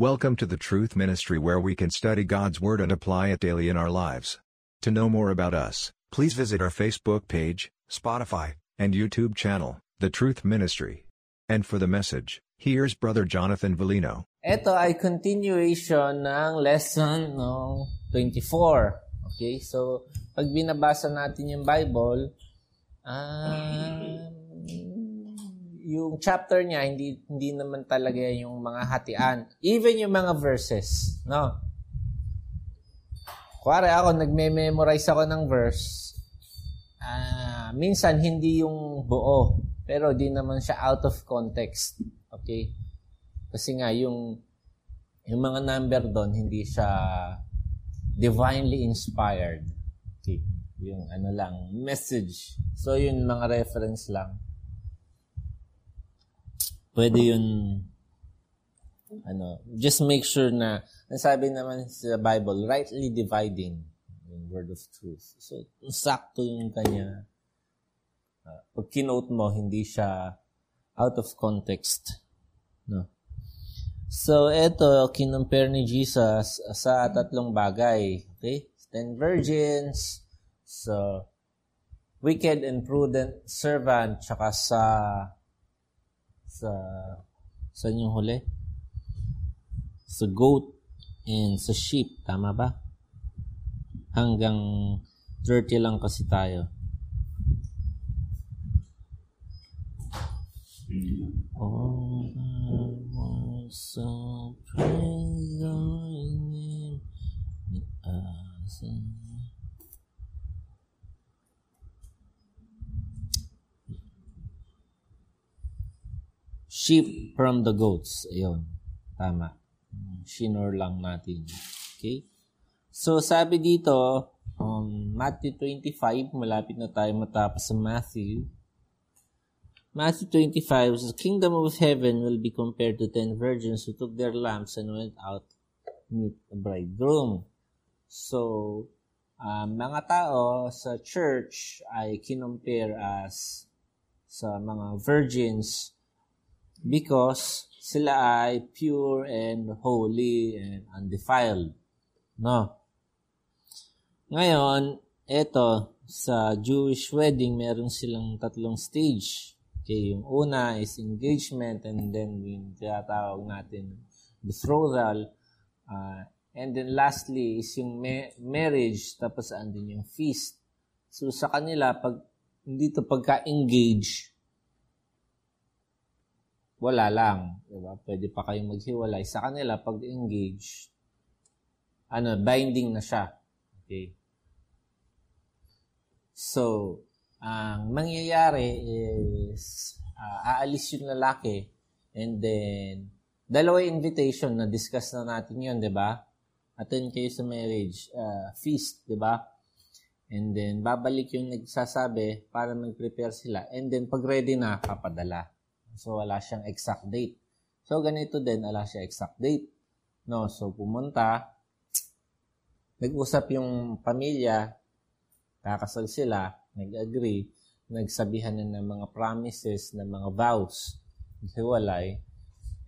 Welcome to the Truth Ministry where we can study God's Word and apply it daily in our lives. To know more about us, please visit our Facebook page, Spotify, and YouTube channel, The Truth Ministry. And for the message, here's Brother Jonathan Valino. Ito ay continuation ng lesson no 24. Okay? So, pag binabasa natin yung Bible, um, yung chapter niya, hindi, hindi naman talaga yung mga hatian. Even yung mga verses, no? Kuwari ako, nagme-memorize ako ng verse, uh, minsan hindi yung buo, pero di naman siya out of context. Okay? Kasi nga, yung, yung mga number doon, hindi siya divinely inspired. Okay? Yung ano lang, message. So, yun mga reference lang pwede yun, ano, just make sure na, nasabi naman sa Bible, rightly dividing yung word of truth. So, sakto yung kanya. Uh, pag kinote mo, hindi siya out of context. No? So, eto, kinumpare ni Jesus sa tatlong bagay. Okay? Ten virgins, so, wicked and prudent servant, tsaka sa sa sa inyong huli? Sa goat and sa sheep, tama ba? Hanggang 30 lang kasi tayo. Oh, I was so praise in him. Sheep from the goats. Ayun. Tama. Shinor lang natin. Okay? So, sabi dito, um, Matthew 25, malapit na tayo matapos sa Matthew. Matthew 25 says, The kingdom of heaven will be compared to ten virgins who took their lamps and went out to meet the bridegroom. So, um, mga tao sa church ay kinompare as sa mga virgins because sila ay pure and holy and undefiled. No? Ngayon, eto, sa Jewish wedding, meron silang tatlong stage. Okay, yung una is engagement and then yung tinatawag natin betrothal. Uh, and then lastly is yung ma- marriage tapos andin yung feast. So sa kanila, pag dito pagka-engage, wala lang. Diba? Pwede pa kayong maghiwalay. Sa kanila, pag engage, ano, binding na siya. Okay? So, ang mangyayari is, uh, aalis yung lalaki, and then, dalawa invitation na discuss na natin yun, di ba? Attend kayo sa marriage uh, feast, di ba? And then, babalik yung nagsasabi para mag-prepare sila. And then, pag ready na, papadala. So, wala siyang exact date. So, ganito din, wala siya exact date. No, so pumunta, nag-usap yung pamilya, kakasal sila, nag-agree, nagsabihan na ng mga promises, ng mga vows, hiwalay.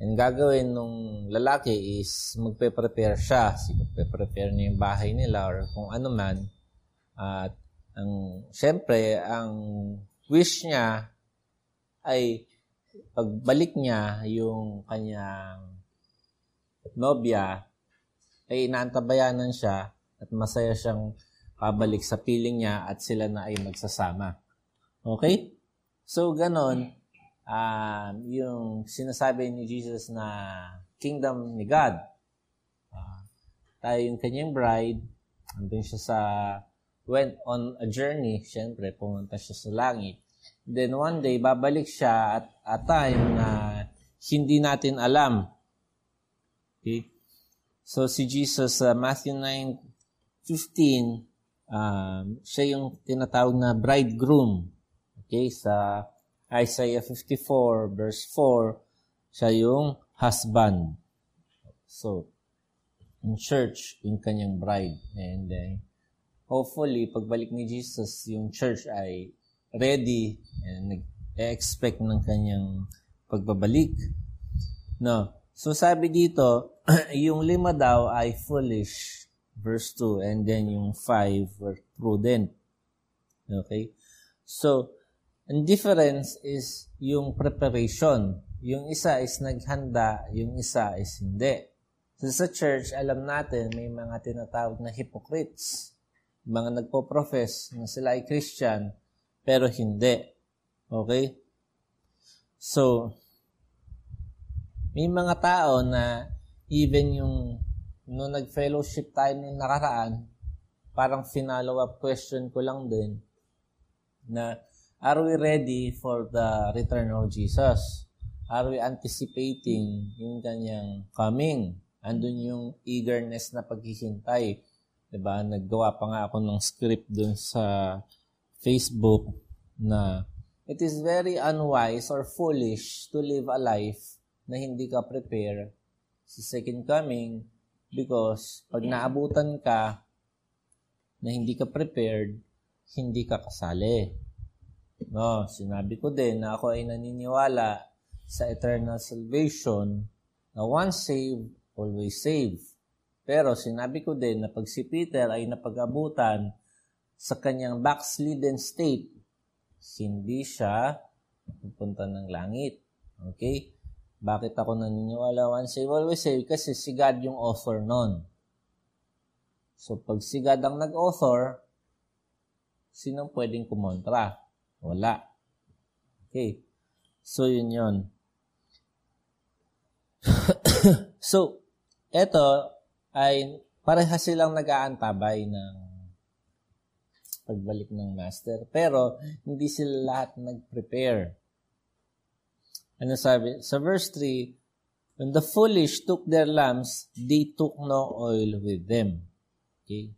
And gagawin nung lalaki is magpe-prepare siya. Si magpe-prepare niya yung bahay nila or kung ano man. At ang, syempre, ang wish niya ay pagbalik niya yung kanyang nobya, ay inaantabayanan siya at masaya siyang pabalik sa piling niya at sila na ay magsasama. Okay? So, ganon, uh, yung sinasabi ni Jesus na kingdom ni God. Uh, tayo yung kanyang bride, andun siya sa, went on a journey, syempre, pumunta siya sa langit. Then one day, babalik siya at a time na hindi natin alam. Okay? So si Jesus, uh, Matthew 9:15, um, siya yung tinatawag na bridegroom. Okay? Sa Isaiah 54 verse 4, siya yung husband. So, in church, yung kanyang bride. And uh, hopefully, pagbalik ni Jesus, yung church ay ready and nag-expect ng kanyang pagbabalik. No. So sabi dito, yung lima daw ay foolish, verse 2, and then yung 5 were prudent. Okay? So, ang difference is yung preparation. Yung isa is naghanda, yung isa is hindi. So sa church, alam natin, may mga tinatawag na hypocrites. Mga nagpo-profess na sila ay Christian, pero hindi. Okay? So, may mga tao na even yung no nag-fellowship tayo nung nakaraan, parang finalo up question ko lang din na are we ready for the return of Jesus? Are we anticipating yung kanyang coming? andun yung eagerness na paghihintay. Diba? Naggawa pa nga ako ng script dun sa Facebook na it is very unwise or foolish to live a life na hindi ka prepare sa second coming because pag naabutan ka na hindi ka prepared, hindi ka kasali. No, sinabi ko din na ako ay naniniwala sa eternal salvation na once saved, always save. Pero sinabi ko din na pag si Peter ay napag-abutan sa kanyang backslidden state, hindi siya pupunta ng langit. Okay? Bakit ako naniniwala once save, always save? Kasi si God yung author nun. So, pag si God ang nag-author, sinong pwedeng kumontra? Wala. Okay. So, yun yun. so, ito ay pareha silang nag-aantabay ng pagbalik ng master. Pero, hindi sila lahat nag-prepare. Ano sabi? Sa verse 3, When the foolish took their lamps, they took no oil with them. Okay?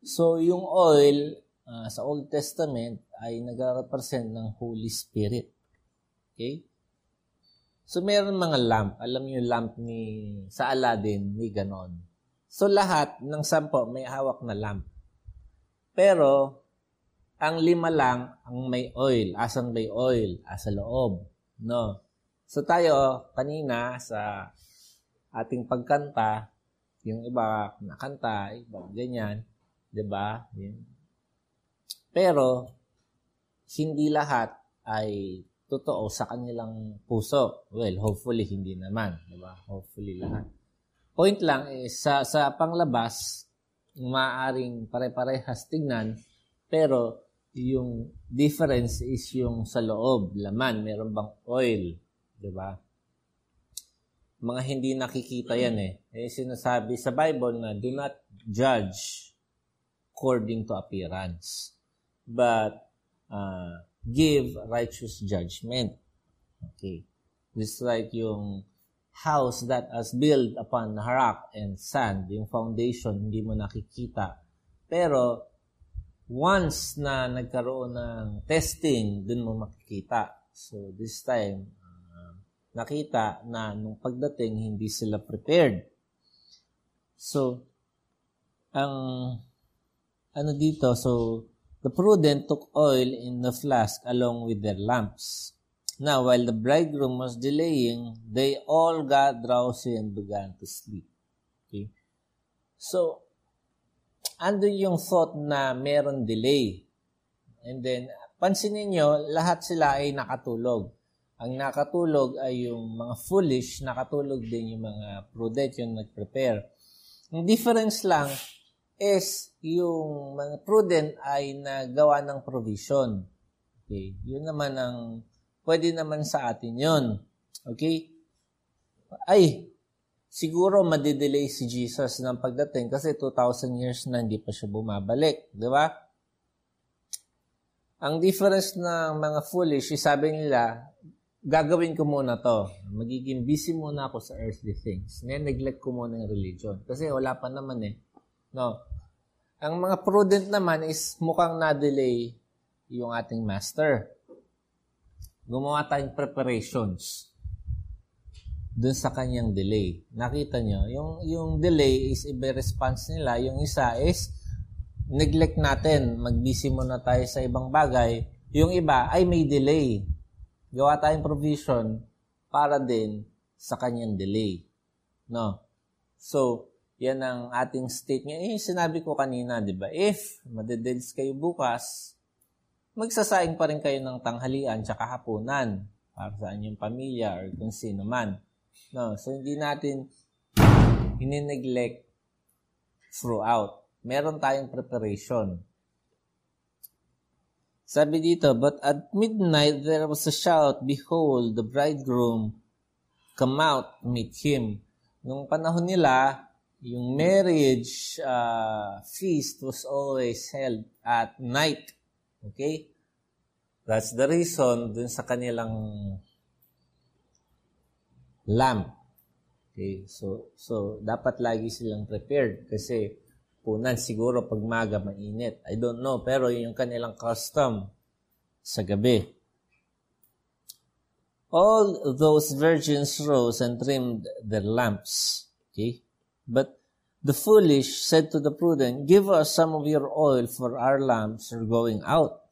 So, yung oil uh, sa Old Testament ay nag-represent ng Holy Spirit. Okay? So, meron mga lamp. Alam niyo yung lamp ni, sa Aladdin, ni ganon. So, lahat ng sampo may hawak na lamp. Pero, ang lima lang ang may oil. Asan may oil? Asa loob. No? So, tayo, kanina, sa ating pagkanta, yung iba nakanta, iba ganyan, 'di ba? Pero hindi lahat ay totoo sa kanilang puso. Well, hopefully hindi naman, 'di ba? Hopefully lahat. Point lang is sa sa panglabas maaring pare-parehas tignan pero yung difference is yung sa loob, laman, meron bang oil, 'di ba? Mga hindi nakikita yan eh. Eh sinasabi sa Bible na do not judge according to appearance, but uh, give righteous judgment. Okay. Just like yung house that is built upon rock and sand, yung foundation, hindi mo nakikita. Pero, once na nagkaroon ng testing, dun mo makikita. So, this time, uh, nakita na nung pagdating, hindi sila prepared. So, ang ano dito, so, The prudent took oil in the flask along with their lamps. Now, while the bridegroom was delaying, they all got drowsy and began to sleep. Okay? So, andun yung thought na meron delay. And then, pansinin nyo, lahat sila ay nakatulog. Ang nakatulog ay yung mga foolish, nakatulog din yung mga prudent, yung nag-prepare. Ang difference lang, is yung mga prudent ay nagawa ng provision. Okay? Yun naman ang pwede naman sa atin yun. Okay? Ay, siguro madidelay si Jesus ng pagdating kasi 2,000 years na hindi pa siya bumabalik. Di ba? Ang difference ng mga foolish, sabi nila, gagawin ko muna to. Magiging busy muna ako sa earthly things. Ne-neglect ko muna yung religion. Kasi wala pa naman eh. No. Ang mga prudent naman is mukhang na-delay yung ating master. Gumawa tayong preparations dun sa kanyang delay. Nakita nyo, yung, yung delay is iba response nila. Yung isa is neglect natin. Magbisi muna tayo sa ibang bagay. Yung iba ay may delay. Gawa tayong provision para din sa kanyang delay. No? So, yan ang ating state ngayon. Eh, sinabi ko kanina, di ba? If madedels kayo bukas, magsasaing pa rin kayo ng tanghalian tsaka hapunan para sa inyong pamilya or kung sino man. No, so hindi natin hinineglect throughout. Meron tayong preparation. Sabi dito, But at midnight there was a shout, Behold, the bridegroom, come out, meet him. Nung panahon nila, yung marriage uh, feast was always held at night. Okay? That's the reason dun sa kanilang lamp. Okay? So, so dapat lagi silang prepared kasi Punan siguro pag maga mainit. I don't know, pero yun yung kanilang custom sa gabi. All those virgins rose and trimmed their lamps. Okay? But the foolish said to the prudent, Give us some of your oil, for our lamps are going out.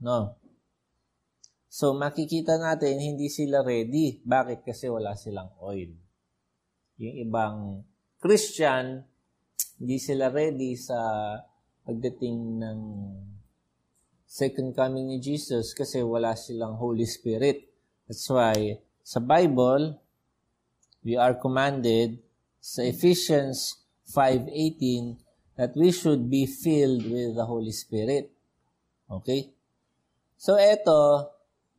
No. So makikita natin, hindi sila ready. Bakit? Kasi wala silang oil. Yung ibang Christian, hindi sila ready sa pagdating ng second coming ni Jesus kasi wala silang Holy Spirit. That's why sa Bible, we are commanded sa Ephesians 5.18 that we should be filled with the Holy Spirit. Okay? So, eto,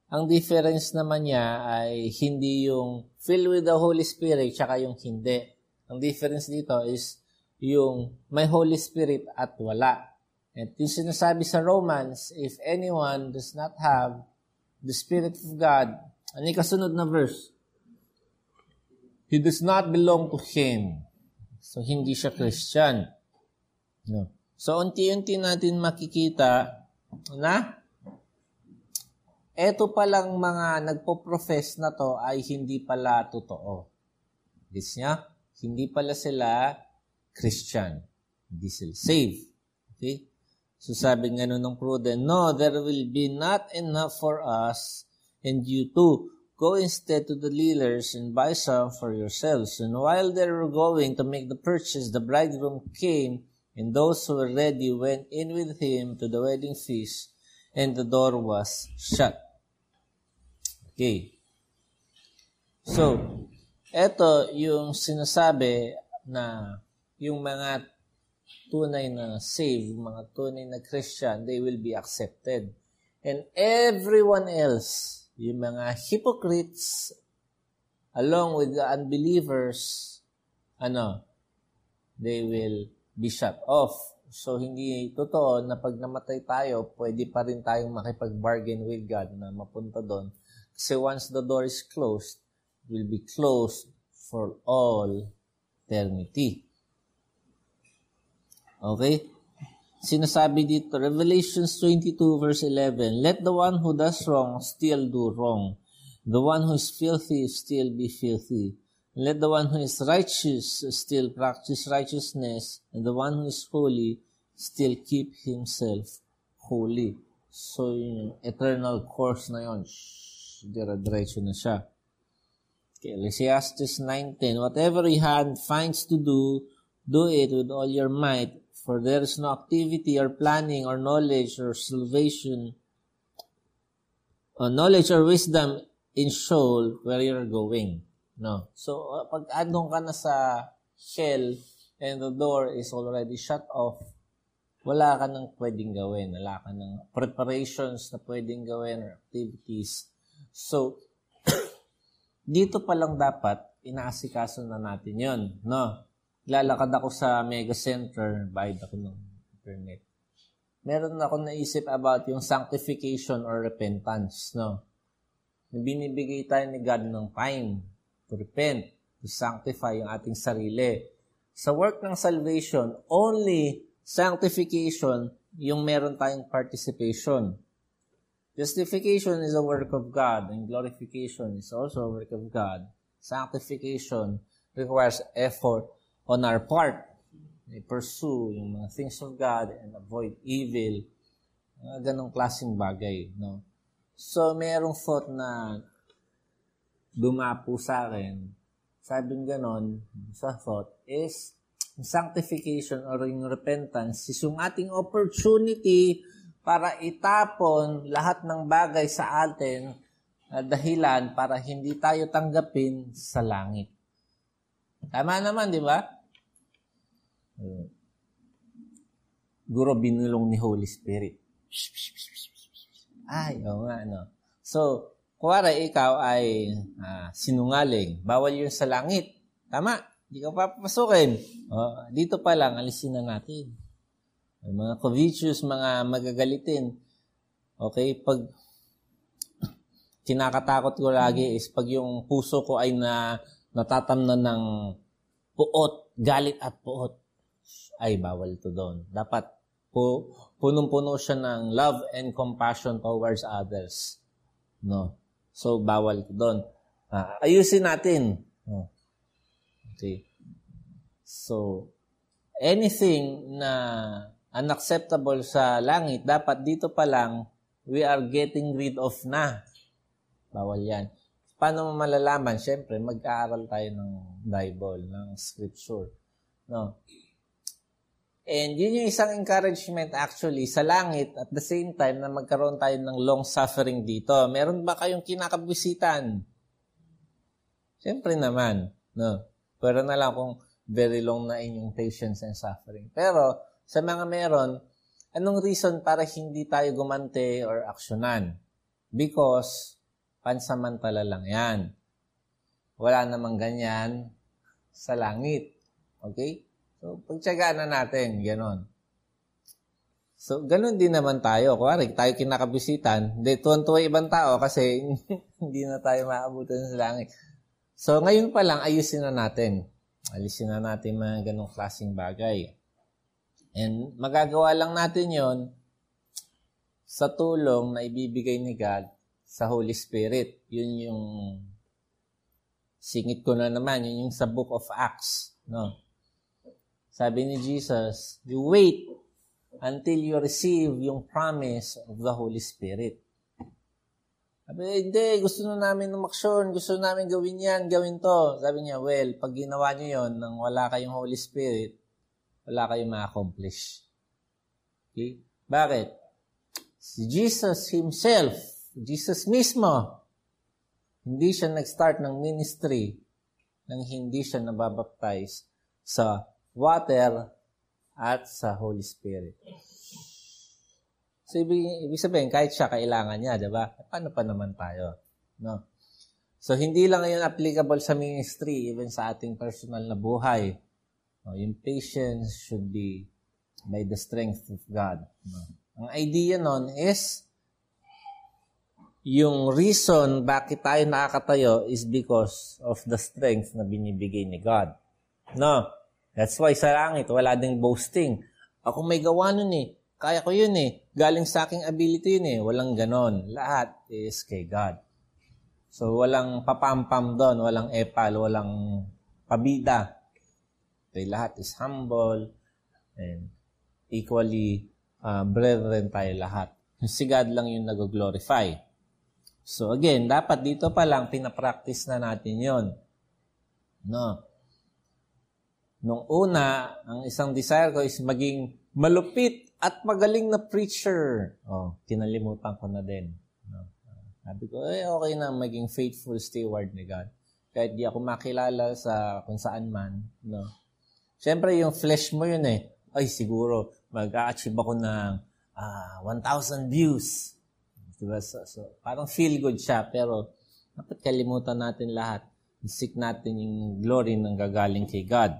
ang difference naman niya ay hindi yung filled with the Holy Spirit tsaka yung hindi. Ang difference dito is yung may Holy Spirit at wala. At yung sinasabi sa Romans, if anyone does not have the Spirit of God, ano yung kasunod na verse? He does not belong to Him. So, hindi siya Christian. No. So, unti-unti natin makikita na eto palang mga nagpo-profess na to ay hindi pala totoo. Gets niya? Hindi pala sila Christian. Hindi sila saved. Okay? So sabi nga nun ng prudent, No, there will be not enough for us and you too. Go instead to the dealers and buy some for yourselves. And while they were going to make the purchase, the bridegroom came, and those who were ready went in with him to the wedding feast, and the door was shut. Okay. So, eto yung sinasabi na yung mga tunay na saved, mga tunay na Christian, they will be accepted. And everyone else, yung mga hypocrites, along with the unbelievers, ano, they will be shut off. So, hindi totoo na pag namatay tayo, pwede pa rin tayong makipag-bargain with God na mapunta doon. Kasi once the door is closed, it will be closed for all eternity. Okay? Sinasabi dito, Revelations 22 verse 11, Let the one who does wrong still do wrong. The one who is filthy still be filthy. Let the one who is righteous still practice righteousness, and the one who is holy still keep himself holy. So, yung eternal course na yun, dire-diretso na siya. Okay, Ecclesiastes 9.10, Whatever your hand finds to do, do it with all your might, For there is no activity or planning or knowledge or salvation, or knowledge or wisdom in Sheol where you're going. No. So, uh, pag andong ka na sa shell and the door is already shut off, wala ka nang pwedeng gawin. Wala ka nang preparations na pwedeng gawin or activities. So, dito pa lang dapat inaasikaso na natin yon, no? Lalakad ako sa mega center, bayad ako ng internet. Meron ako naisip about yung sanctification or repentance, no? Binibigay tayo ni God ng time to repent, to sanctify yung ating sarili. Sa work ng salvation, only sanctification yung meron tayong participation. Justification is a work of God, and glorification is also a work of God. Sanctification requires effort on our part, I pursue yung mga things of God and avoid evil. Mga ganong klaseng bagay. No? So, merong thought na dumapo sa akin sabing ganon, sa thought, is sanctification or yung repentance is yung ating opportunity para itapon lahat ng bagay sa atin na dahilan para hindi tayo tanggapin sa langit. Tama naman, di ba? Guro binulong ni Holy Spirit. Ay, oo nga, no. So, kuwara ikaw ay uh, sinungaling, bawal yun sa langit. Tama? Hindi ka papasukin. Oh, dito pa lang, alisin na natin. May mga covetous, mga magagalitin. Okay? Pag kinakatakot ko lagi is pag yung puso ko ay na natatamnan ng puot, galit at puot, ay bawal to doon. Dapat pu, punong-puno siya ng love and compassion towards others. No. So, bawal to doon. Ah, ayusin natin. Okay. So, anything na unacceptable sa langit, dapat dito pa lang, we are getting rid of na. Bawal yan. Paano mo malalaman? Siyempre, mag-aaral tayo ng Bible, ng Scripture. No? And yun yung isang encouragement actually sa langit at the same time na magkaroon tayo ng long suffering dito. Meron ba kayong kinakabwisitan? Siyempre naman. No? Pero na lang kung very long na inyong patience and suffering. Pero sa mga meron, anong reason para hindi tayo gumante or aksyonan? Because pansamantala lang yan. Wala namang ganyan sa langit. Okay? So, pagtsagaan na natin, ganon. So, ganun din naman tayo. Kuwari, tayo kinakabisitan. Hindi, tuwan-tuwa ibang tao kasi hindi na tayo maabutan sa langit. So, ngayon pa lang, ayusin na natin. Alisin na natin mga ganong klaseng bagay. And magagawa lang natin yon sa tulong na ibibigay ni God sa Holy Spirit. Yun yung singit ko na naman, yun yung sa Book of Acts. No? Sabi ni Jesus, you wait until you receive yung promise of the Holy Spirit. Sabi, hindi, gusto na namin umaksyon, gusto namin gawin yan, gawin to. Sabi niya, well, pag ginawa niyo yon nang wala kayong Holy Spirit, wala kayong ma-accomplish. Okay? Bakit? Si Jesus Himself Jesus mismo, hindi siya nag-start ng ministry nang hindi siya nababaptize sa water at sa Holy Spirit. So, ibig, ibig sabihin, kahit siya kailangan niya, di ba? Paano pa naman tayo? No? So, hindi lang ngayon applicable sa ministry, even sa ating personal na buhay. No, yung patience should be by the strength of God. No? Ang idea nun is, yung reason bakit tayo nakakatayo is because of the strength na binibigay ni God. No? That's why sa langit, wala ding boasting. Ako may gawa nun eh. Kaya ko yun eh. Galing sa aking ability yun eh. Walang ganon. Lahat is kay God. So, walang papampam doon. Walang epal. Walang pabida. Okay, lahat is humble and equally uh, brethren tayo lahat. Si God lang yung nag-glorify. So again, dapat dito pa lang pinapractice na natin yon. No. Nung una, ang isang desire ko is maging malupit at magaling na preacher. Oh, kinalimutan ko na din. No. Sabi ko, eh, okay na maging faithful steward ni God. Kahit di ako makilala sa kung saan man. No. Siyempre, yung flesh mo yun eh. Ay, siguro, mag-a-achieve ako ng uh, ah, 1,000 views. Diba? So, so, parang feel good siya, pero dapat kalimutan natin lahat. Seek natin yung glory ng gagaling kay God.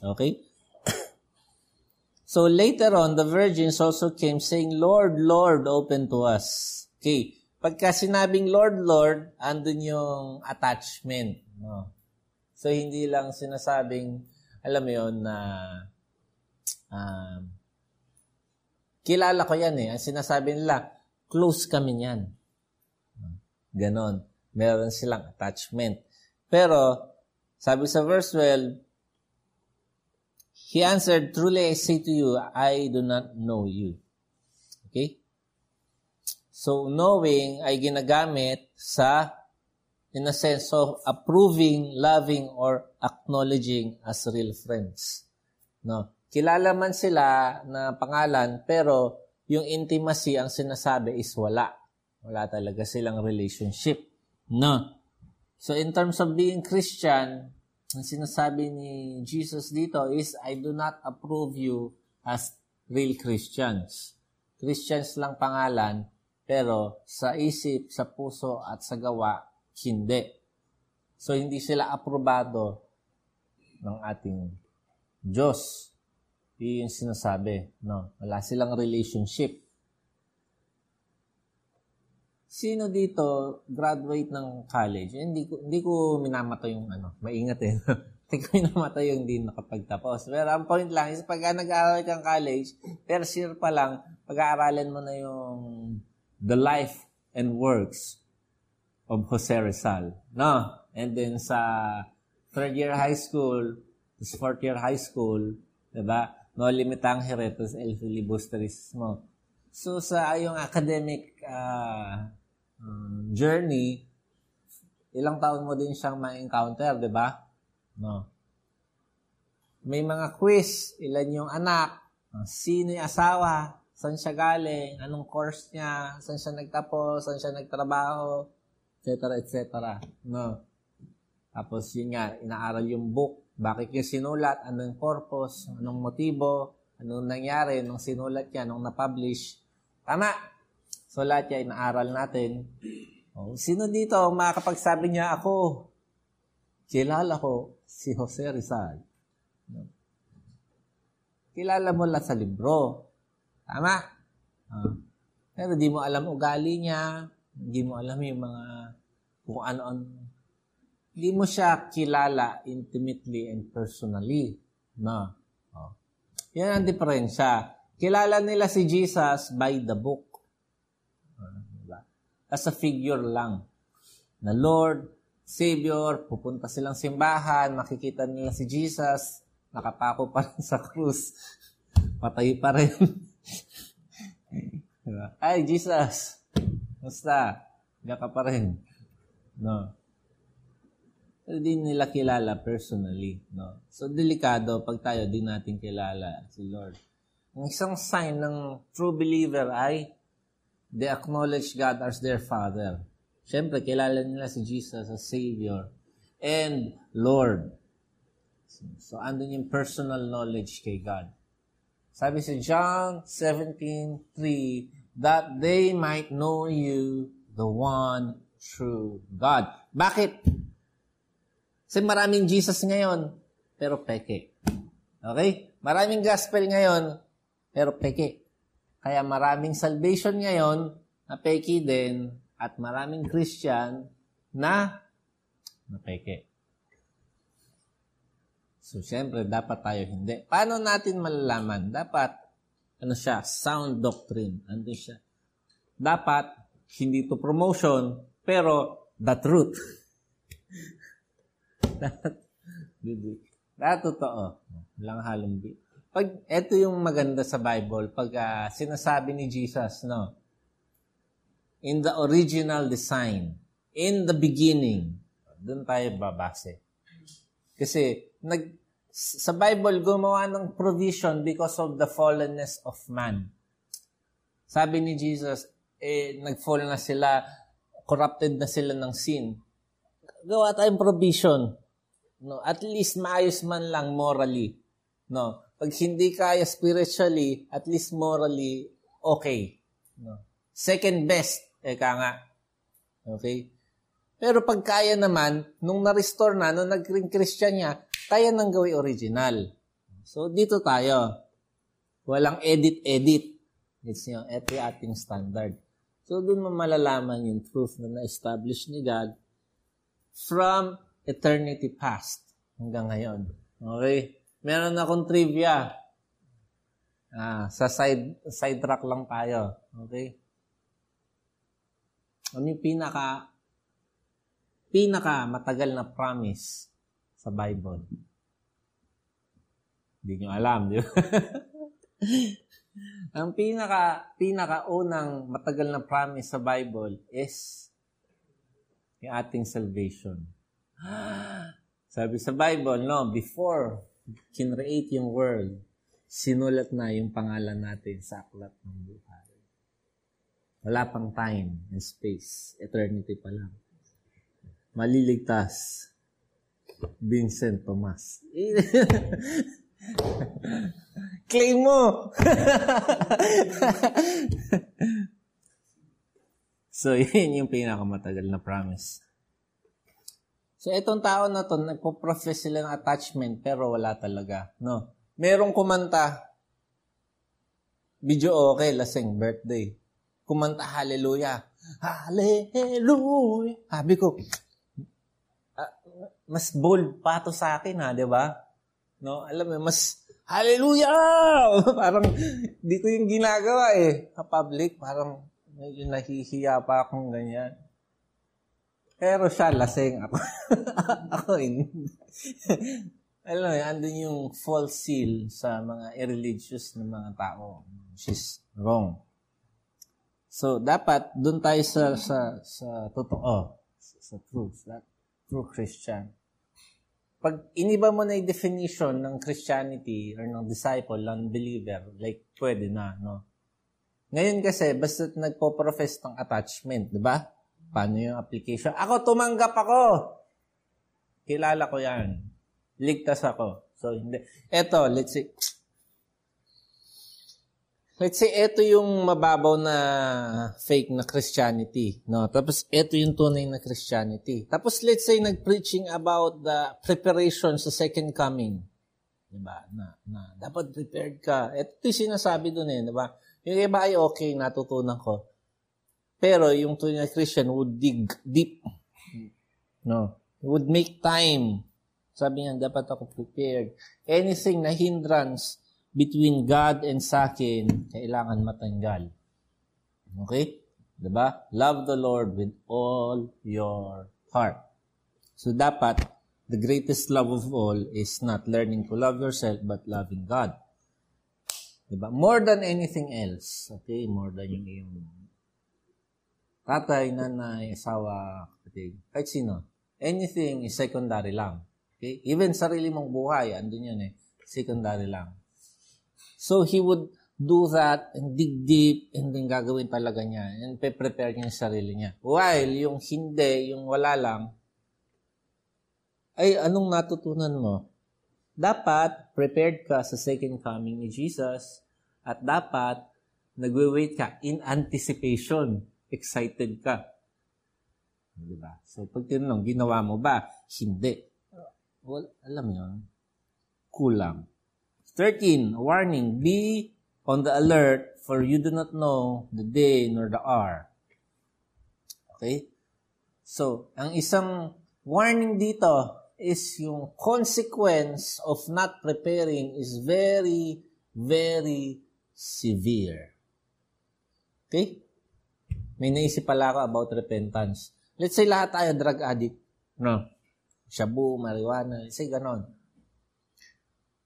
Okay? so later on, the virgins also came saying, Lord, Lord, open to us. Okay. Pagka sinabing Lord, Lord, andun yung attachment. No? So, hindi lang sinasabing, alam mo yun, na um, kilala ko yan eh. Ang sinasabi nila, Close kami niyan. Ganon. Meron silang attachment. Pero, sabi sa verse 12, He answered, Truly I say to you, I do not know you. Okay? So, knowing ay ginagamit sa in a sense of approving, loving, or acknowledging as real friends. No? Kilala man sila na pangalan, pero yung intimacy ang sinasabi is wala. Wala talaga silang relationship. No? So in terms of being Christian, ang sinasabi ni Jesus dito is, I do not approve you as real Christians. Christians lang pangalan, pero sa isip, sa puso, at sa gawa, hindi. So, hindi sila aprobado ng ating Diyos. Yun yung sinasabi. No? Wala silang relationship. Sino dito graduate ng college? Eh, hindi ko hindi ko minamata yung ano, maingat eh. hindi ko minamata yung hindi nakapagtapos. Pero ang point lang is pag nag-aaral kang college, first year pa lang, pag-aaralan mo na yung the life and works of Jose Rizal. No? And then sa third year high school, tapos fourth year high school, diba? No limitang heretos el filibusteris mo. So sa yung academic uh, um, journey, ilang taon mo din siyang ma-encounter, di ba? No. May mga quiz, ilan yung anak, ah, sino yung asawa, saan siya galing, anong course niya, saan siya nagtapos, saan siya nagtrabaho, etc. etc. No. Tapos yun nga, inaaral yung book, bakit yung sinulat, anong purpose, anong motibo, anong nangyari nung sinulat niya, nung na-publish. Tama. So lahat yan inaaral natin. Oh, sino dito ang makakapagsabi niya ako? Kilala ko si Jose Rizal. Kilala mo lang sa libro. Tama? Uh, pero di mo alam ugali niya, hindi mo alam yung mga kung ano-ano. Hindi mo siya kilala intimately and personally. No. Oh. Yan ang diferensya. Kilala nila si Jesus by the book. As a figure lang. Na Lord, Savior, pupunta silang simbahan, makikita nila si Jesus, nakapako pa rin sa krus. Patay pa rin. diba? Ay, Jesus! Musta? Diyan ka pa rin. No. Pero di nila kilala personally. No? So, delikado pag tayo di natin kilala si Lord. Ang isang sign ng true believer ay they acknowledge God as their Father. Siyempre, kilala nila si Jesus as Savior and Lord. So, andun yung personal knowledge kay God. Sabi si John 17.3, that they might know you, the one true God. Bakit? Kasi maraming Jesus ngayon, pero peke. Okay? Maraming gospel ngayon, pero peke. Kaya maraming salvation ngayon na peki din at maraming Christian na na peke. So, syempre, dapat tayo hindi. Paano natin malalaman? Dapat, ano siya, sound doctrine. Ano siya? Dapat, hindi to promotion, pero the truth. Dapat totoo. Walang halong bit pag ito yung maganda sa Bible, pag uh, sinasabi ni Jesus, no, in the original design, in the beginning, doon tayo babase. Kasi nag, sa Bible, gumawa ng provision because of the fallenness of man. Sabi ni Jesus, eh, nag-fall na sila, corrupted na sila ng sin. Gawa tayong provision. No, at least maayos man lang morally. No, pag hindi kaya spiritually, at least morally, okay. No? Second best, eka nga. Okay? Pero pag kaya naman, nung na-restore na, nung naging Christian niya, kaya nang gawin original. So, dito tayo. Walang edit-edit. It's yung ito yung ating standard. So, doon mo malalaman yung truth na na-establish ni God from eternity past hanggang ngayon. Okay? Meron akong trivia. Ah, sa side side track lang tayo. Okay? Ano yung pinaka pinaka matagal na promise sa Bible? Hindi nyo alam, di ba? Ang pinaka pinaka unang matagal na promise sa Bible is yung ating salvation. Sabi sa Bible, no, before kinreate yung world, sinulat na yung pangalan natin sa aklat ng buhay. Wala pang time and space. Eternity pa lang. Maliligtas. Vincent Tomas. Claim mo! so, yun yung pinakamatagal na promise. So, itong tao na to, nagpo-profess sila ng attachment, pero wala talaga. No? Merong kumanta, video okay, lasing, birthday. Kumanta, hallelujah. Hallelujah. Sabi ko, uh, mas bold pa to sa akin ha, di ba? No, alam mo, mas hallelujah! parang di ko yung ginagawa eh. Sa public, parang medyo nahihiya pa akong ganyan. Pero siya, lasing ako. ako hindi. Alam mo, andun yung false seal sa mga irreligious na mga tao. Is wrong. So, dapat doon tayo sa, sa, sa totoo. Sa, sa truth. That true Christian. Pag iniba mo na yung definition ng Christianity or ng disciple, ng believer, like, pwede na, no? Ngayon kasi, basta nagpo-profess ng attachment, di ba? Paano yung application? Ako, tumanggap ako. Kilala ko yan. Ligtas ako. So, hindi. Eto, let's say, let's say, eto yung mababaw na fake na Christianity. No? Tapos, eto yung tunay na Christianity. Tapos, let's say, nag-preaching about the preparation sa second coming. Diba? Na, na, dapat prepared ka. Ito yung sinasabi doon eh. Diba? Yung iba ay okay, natutunan ko. Pero yung tunay na Christian would dig deep. No. Would make time. Sabi niya, dapat ako prepared. Anything na hindrance between God and sa akin, kailangan matanggal. Okay? Diba? Love the Lord with all your heart. So dapat, the greatest love of all is not learning to love yourself, but loving God. Diba? More than anything else. Okay? More than yung iyong tatay, nanay, asawa, kapatid, kahit sino. Anything is secondary lang. Okay? Even sarili mong buhay, andun yun eh. Secondary lang. So, he would do that and dig deep and then gagawin talaga niya and prepare niya yung sarili niya. While yung hindi, yung wala lang, ay anong natutunan mo? Dapat prepared ka sa second coming ni Jesus at dapat nagwe-wait ka in anticipation excited ka. Di ba? So, pag tinanong, ginawa mo ba? Hindi. Well, alam yun, kulang. 13, warning, be on the alert for you do not know the day nor the hour. Okay? So, ang isang warning dito is yung consequence of not preparing is very, very severe. Okay? May naisip pala ako about repentance. Let's say lahat tayo drug addict. No? Shabu, marijuana, let's say ganon.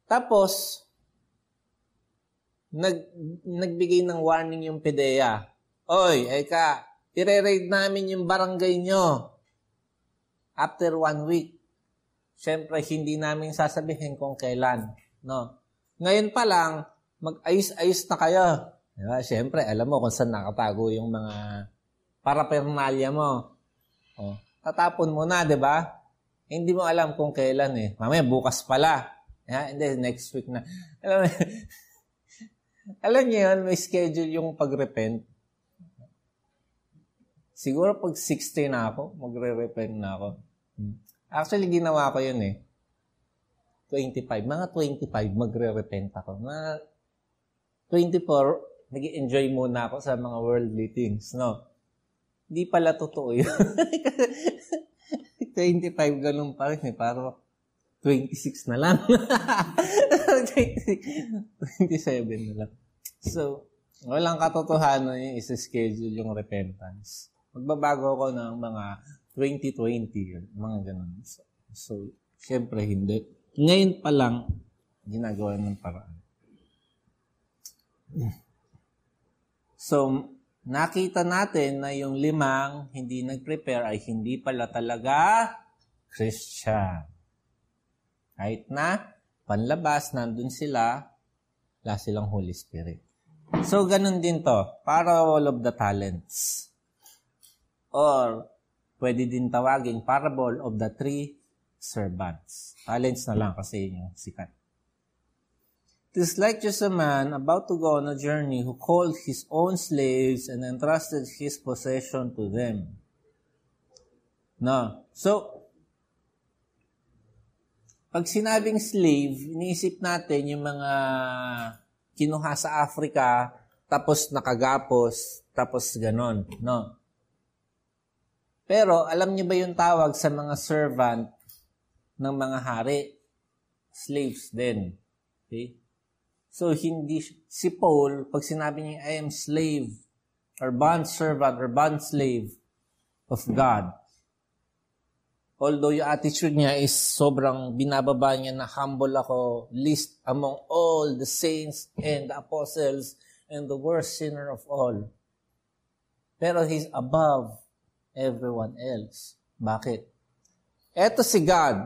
Tapos, nag, nagbigay ng warning yung PDEA. Oy, eka, ire-raid namin yung barangay nyo after one week. Siyempre, hindi namin sasabihin kung kailan. No? Ngayon pa lang, mag-ayos-ayos na kayo. Diba? Siyempre, alam mo kung saan nakatago yung mga paraphernalia mo. O, tatapon mo na, di ba? Eh, hindi mo alam kung kailan eh. Mamaya, bukas pala. Yeah, hindi, next week na. Alam mo, alam niyo yun, may schedule yung pag-repent. Siguro pag 60 na ako, magre-repent na ako. Hmm. Actually, ginawa ko yun eh. 25. Mga 25, magre-repent ako. Mga 24, nag enjoy muna ako sa mga worldly things, no? Hindi pala totoo yun. 25 ganun pa rin eh. Parang 26 na lang. 27 na lang. So, walang katotohanan yung isa-schedule yung repentance. Magbabago ako ng mga 2020, mga ganun. So, so syempre hindi. Ngayon pa lang, ginagawa ng paraan. So, nakita natin na yung limang hindi nag-prepare ay hindi pala talaga Christian. Kahit na panlabas, nandun sila, wala silang Holy Spirit. So, ganun din to. Parable of the talents. Or, pwede din tawagin parable of the three servants. Talents na lang kasi yun yung sikat. It is like just a man about to go on a journey who called his own slaves and entrusted his possession to them. No. So, pag sinabing slave, iniisip natin yung mga kinuha sa Africa, tapos nakagapos, tapos ganon. No. Pero, alam niyo ba yung tawag sa mga servant ng mga hari? Slaves din. Okay? So, hindi, si Paul, pag sinabi niya, I am slave, or bond servant, or bond slave of God, although yung attitude niya is sobrang binababa niya na humble ako, least among all the saints and the apostles and the worst sinner of all. Pero he's above everyone else. Bakit? Eto si God.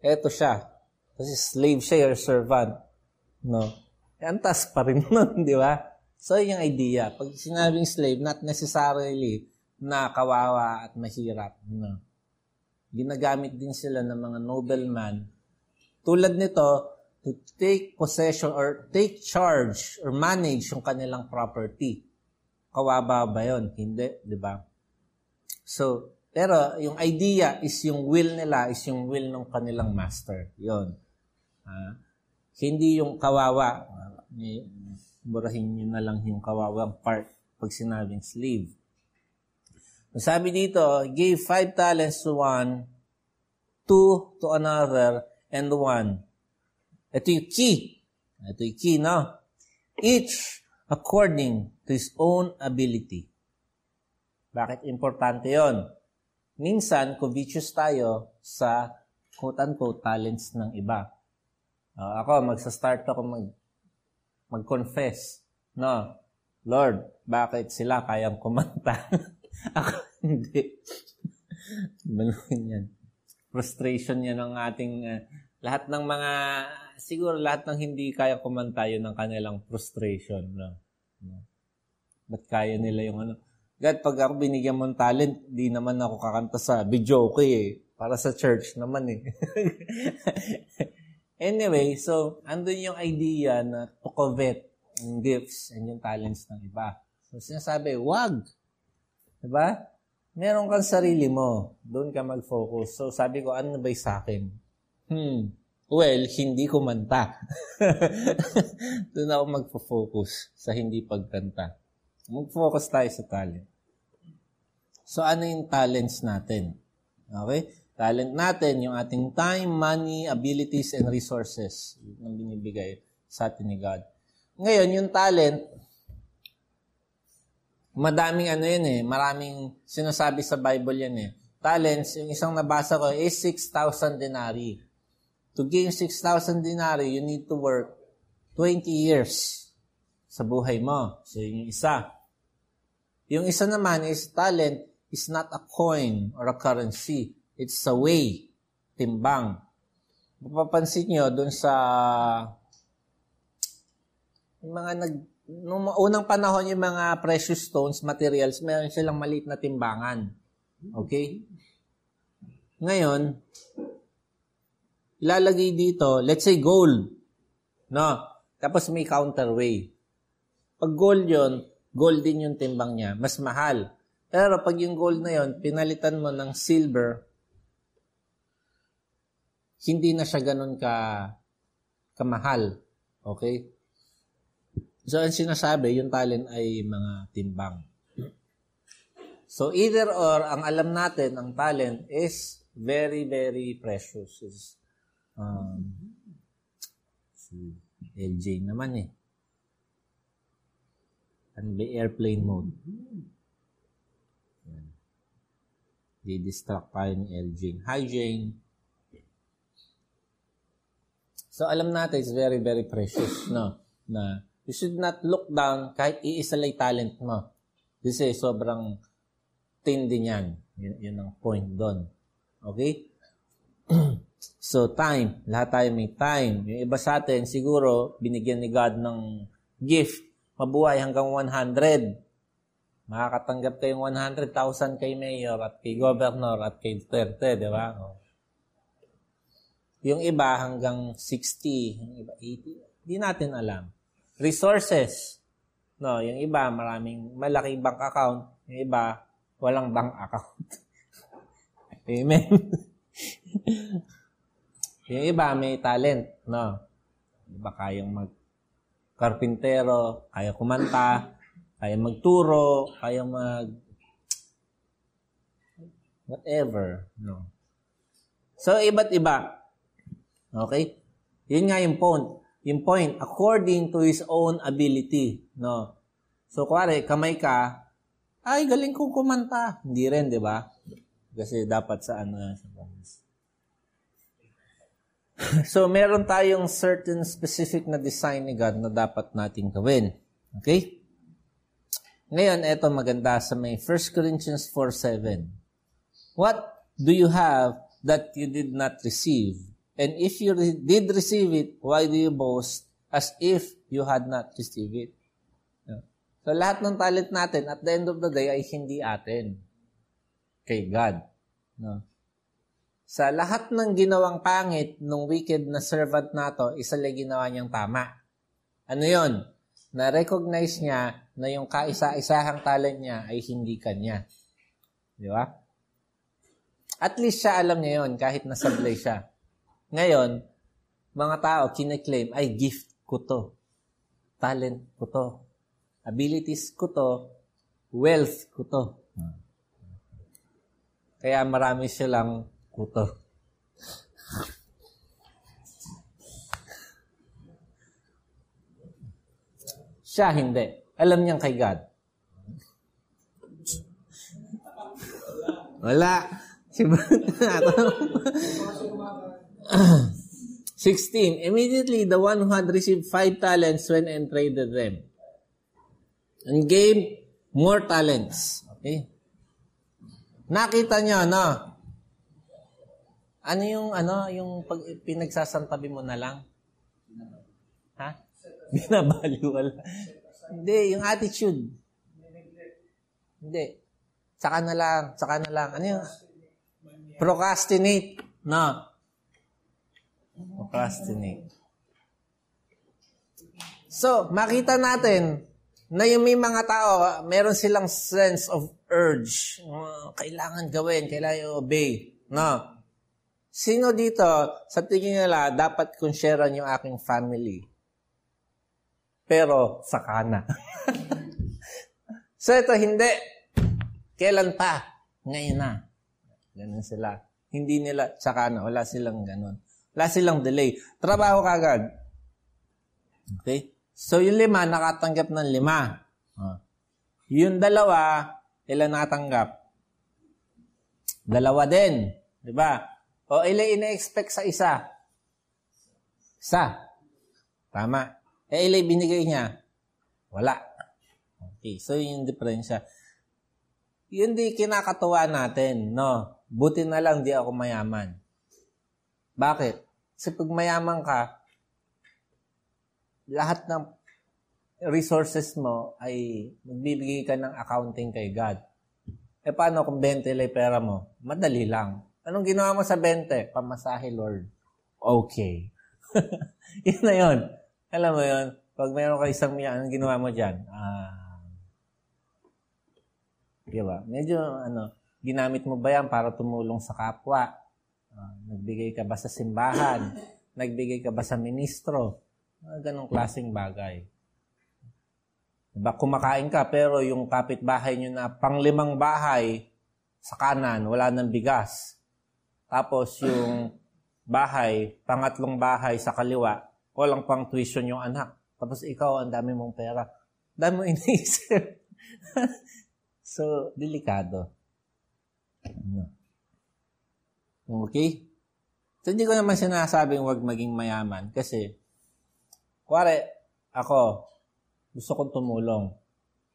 Eto siya. Kasi slave siya or servant. No. E, antas pa rin nun, di ba? So, yung idea. Pag sinabing slave, not necessarily na kawawa at mahirap. No. Ginagamit din sila ng mga nobleman. Tulad nito, to take possession or take charge or manage yung kanilang property. Kawawa ba yun? Hindi, di ba? So, pero yung idea is yung will nila, is yung will ng kanilang master. Yon. Uh, hindi yung kawawa. Burahin nyo na lang yung kawawang part pag sinabing slave. Sabi dito, gave five talents to one, two to another, and one. Ito yung key. Ito yung key, no? Each according to his own ability. Bakit importante yon? Minsan, covetous tayo sa quote-unquote talents ng iba. Uh, ako, magsa-start ako mag, mag-confess. No, Lord, bakit sila kayang kumanta? ako, hindi. Baluhin yan. Frustration yan ng ating, uh, lahat ng mga, siguro lahat ng hindi kaya kumanta yun ng kanilang frustration. No? no? Ba't kaya nila yung ano? God, pag ako binigyan mong talent, di naman ako kakanta sa video okay eh. Para sa church naman eh. Anyway, so, andun yung idea na to covet yung gifts and yung talents ng iba. So, sinasabi, wag. Diba? Meron kang sarili mo. Doon ka mag-focus. So, sabi ko, ano ba sa akin? Hmm. Well, hindi ko manta. Doon ako magfo-focus sa hindi pagkanta. Mag-focus tayo sa talent. So, ano yung talents natin? Okay? Talent natin, yung ating time, money, abilities, and resources. Ang binibigay sa atin ni God. Ngayon, yung talent, madaming ano yun eh, maraming sinasabi sa Bible yan eh. Talents, yung isang nabasa ko is 6,000 denari. To gain 6,000 denari, you need to work 20 years sa buhay mo. So, yun yung isa. Yung isa naman is talent is not a coin or a currency. It's a way, timbang. Mapapansin nyo dun sa mga nag nung unang panahon yung mga precious stones, materials, meron silang maliit na timbangan. Okay? Ngayon, ilalagay dito, let's say gold. No? Tapos may counterweight. Pag gold yon gold din yung timbang niya. Mas mahal. Pero pag yung gold na yon pinalitan mo ng silver, hindi na siya ganun ka kamahal. Okay? So, ang sinasabi, yung talent ay mga timbang. So, either or, ang alam natin, ang talent is very, very precious. Is, um, si LJ naman eh. Ano ba airplane mode? Di-distract tayo ni LJ. Hi, Jane. So, alam natin, it's very, very precious, no? Na You should not look down kahit iisa lang talent mo. Kasi sobrang tindi niyan. Yun, yun ang point doon. Okay? so, time. Lahat tayo may time. Yung iba sa atin, siguro, binigyan ni God ng gift. Mabuhay hanggang 100. Makakatanggap kayong 100,000 kay mayor at kay governor at kay Duterte, di ba? O. Yung iba hanggang 60, yung iba 80. Hindi natin alam. Resources. No, yung iba maraming malaki bank account, yung iba walang bank account. Amen. yung iba may talent, no. Iba kayang mag karpintero, kaya kumanta, kaya magturo, kaya mag whatever, no. So iba't iba. Okay? Yun nga yung point yung point, according to his own ability. No? So, kuwari, kamay ka, ay, galing kong kumanta. Hindi rin, di ba? Kasi dapat sa ano, sa so, meron tayong certain specific na design ni God na dapat nating gawin. Okay? Ngayon, eto maganda sa may 1 Corinthians 4.7. What do you have that you did not receive? And if you re- did receive it, why do you boast as if you had not received it? So lahat ng talent natin at the end of the day ay hindi atin. Kay God. No? Sa lahat ng ginawang pangit ng wicked na servant nato, isa lang ginawa niyang tama. Ano yon? Na-recognize niya na yung kaisa-isahang talent niya ay hindi kanya. Di ba? At least siya alam niya yon kahit nasablay siya. Ngayon, mga tao kine-claim, ay gift ko to. Talent ko to. Abilities ko to. Wealth ko to. Kaya marami silang kuto. Siya hindi. Alam niyang kay God. Wala. Si 16. Immediately, the one who had received five talents went and traded them. And gave more talents. Okay? Nakita nyo, no? Ano yung, ano, yung pag pinagsasantabi mo na lang? Ha? Binabali, wala. Hindi, yung attitude. Hindi. Saka na lang, saka na lang. Ano yung? Procrastinate. No. Procrastinate. So, makita natin na yung may mga tao, meron silang sense of urge. Kailangan gawin, kailangan obey. No. Sino dito, sa tingin nila, dapat kong sharean yung aking family? Pero, sakana. so, ito, hindi. Kailan pa? Ngayon na. Ganun sila. Hindi nila, sakana. Wala silang ganun. Wala silang delay. Trabaho kagad. Okay? So, yung lima, nakatanggap ng lima. Uh. Yung dalawa, ilan nakatanggap? Dalawa din. Di ba? O ilan ina-expect sa isa? Isa. Tama. Eh, ilan binigay niya? Wala. Okay. So, yung diferensya. Yun di kinakatuwa natin, no? Buti na lang di ako mayaman. Bakit? Kasi pag mayaman ka, lahat ng resources mo ay magbibigay ka ng accounting kay God. E paano kung 20 lang pera mo? Madali lang. Anong ginawa mo sa 20? Pamasahe, Lord. Okay. yun na yun. Alam mo yun, pag meron ka isang miya, anong ginawa mo dyan? Ah, di ba? Medyo, ano, ginamit mo ba yan para tumulong sa kapwa? Uh, nagbigay ka ba sa simbahan? Nagbigay ka ba sa ministro? Uh, ganong klaseng bagay. Diba, kumakain ka pero yung kapitbahay nyo na panglimang bahay sa kanan, wala nang bigas. Tapos yung bahay, pangatlong bahay sa kaliwa, walang pang tuition yung anak. Tapos ikaw, ang dami mong pera. Dami mo iniisip. so, delikado. Ano? Okay? So, hindi ko naman sinasabing huwag maging mayaman kasi, kuwari, ako, gusto kong tumulong.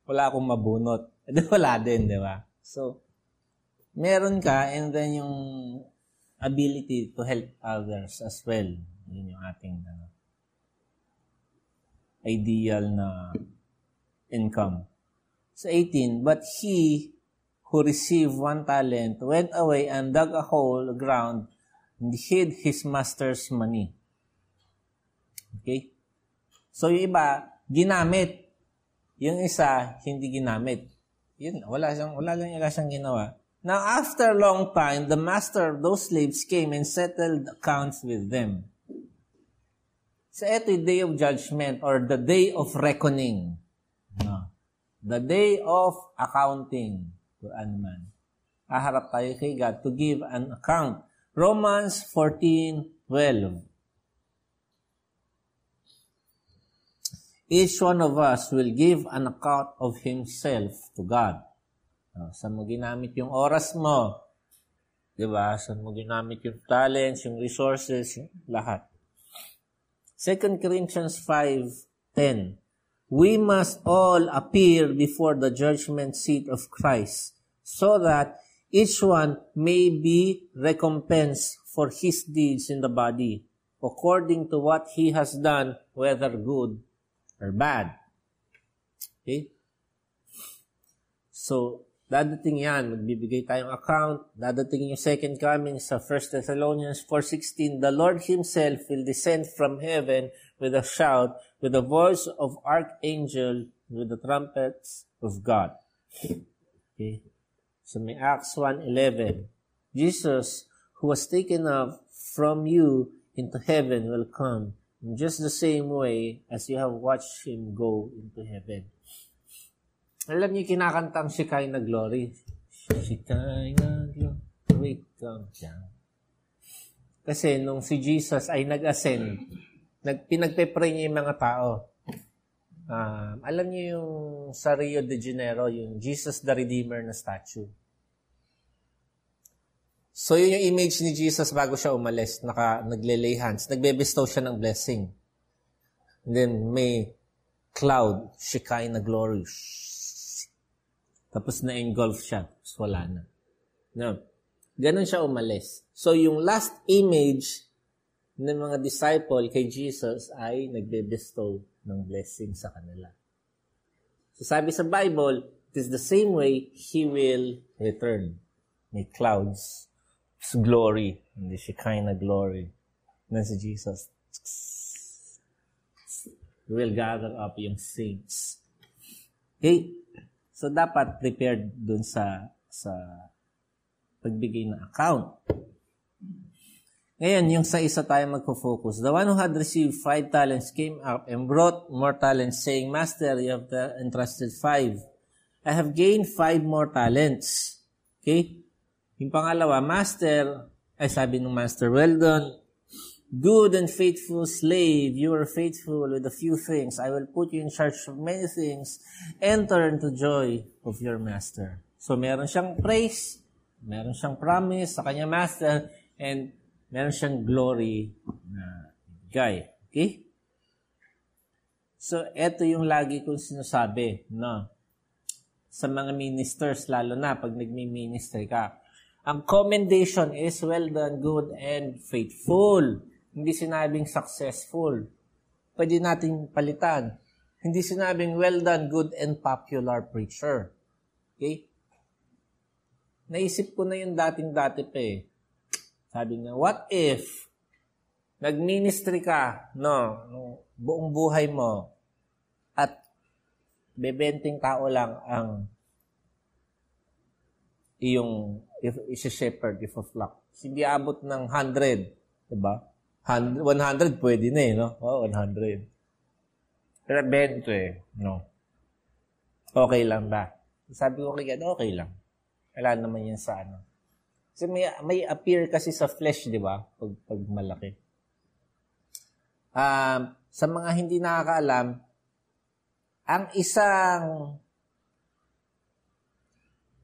Wala akong mabunot. E di wala din, di ba? So, meron ka and then yung ability to help others as well. Yun yung ating ano, ideal na income. Sa 18, but he who received one talent went away and dug a hole ground and hid his master's money. Okay? So yung iba, ginamit. Yung isa, hindi ginamit. Yun, wala siyang, wala lang wala siyang ginawa. Now, after a long time, the master of those slaves came and settled accounts with them. So, ito yung day of judgment or the day of reckoning. No. The day of accounting. Quran man. Aharap tayo kay God to give an account. Romans 14:12. Each one of us will give an account of himself to God. Uh, saan mo ginamit yung oras mo? Di ba? Saan mo ginamit yung talents, yung resources, lahat. 2 Corinthians 5.10 We must all appear before the judgment seat of Christ so that each one may be recompensed for his deeds in the body according to what he has done, whether good or bad. Okay? So, dadating yan. Magbibigay tayong account. Dadating yung second coming sa 1 Thessalonians 4.16. The Lord Himself will descend from heaven with a shout, with the voice of archangel, with the trumpets of God. Okay? So may Acts 1.11. Jesus, who was taken up from you into heaven, will come in just the same way as you have watched him go into heaven. Alam niyo, kinakantang Shekinah Glory. Shekinah Glory. Wait lang siya. Kasi nung si Jesus ay nag-ascend, nag, pinagpe-pray niya yung mga tao. Uh, alam niyo yung sa Rio de Janeiro, yung Jesus the Redeemer na statue. So, yun yung image ni Jesus bago siya umalis. Naka, nagle-lay hands. Nagbe-bestow siya ng blessing. And then, may cloud, Shekinah glory. Tapos na-engulf siya. Tapos wala na. No. Ganon siya umalis. So, yung last image ng mga disciple kay Jesus ay nagbe-bestow ng blessing sa kanila. So, sabi sa Bible, it is the same way He will return. May clouds His glory, hindi Shekinah glory na si Jesus. will gather up yung saints. Okay? So, dapat prepared dun sa sa pagbigay ng account. Ngayon, yung sa isa tayo magpo-focus. The one who had received five talents came up and brought more talents, saying, Master, you have entrusted five. I have gained five more talents. Okay? Yung pangalawa, Master, ay sabi ng Master, well done, good and faithful slave, you are faithful with a few things. I will put you in charge of many things. Enter into joy of your Master. So, meron siyang praise, meron siyang promise sa kanya Master, and meron siyang glory na guy. Okay? So, eto yung lagi kong sinasabi, no? Sa mga ministers, lalo na pag nagmi-minister ka ang commendation is well done, good, and faithful. Hindi sinabing successful. Pwede nating palitan. Hindi sinabing well done, good, and popular preacher. Okay? Naisip ko na yung dating-dati pa eh. Sabi nga, what if nag-ministry ka, no, buong buhay mo, at bebenting tao lang ang iyong if is a shepherd, if a flock. Hindi abot ng 100, 'di ba? 100, 100 pwede na eh, no? Oh, 100. Pero 20 eh, no? Okay lang ba? Sabi ko kay God, okay lang. Wala naman yan sa ano. Kasi may, may appear kasi sa flesh, di ba? Pag, pag malaki. Um, sa mga hindi nakakaalam, ang isang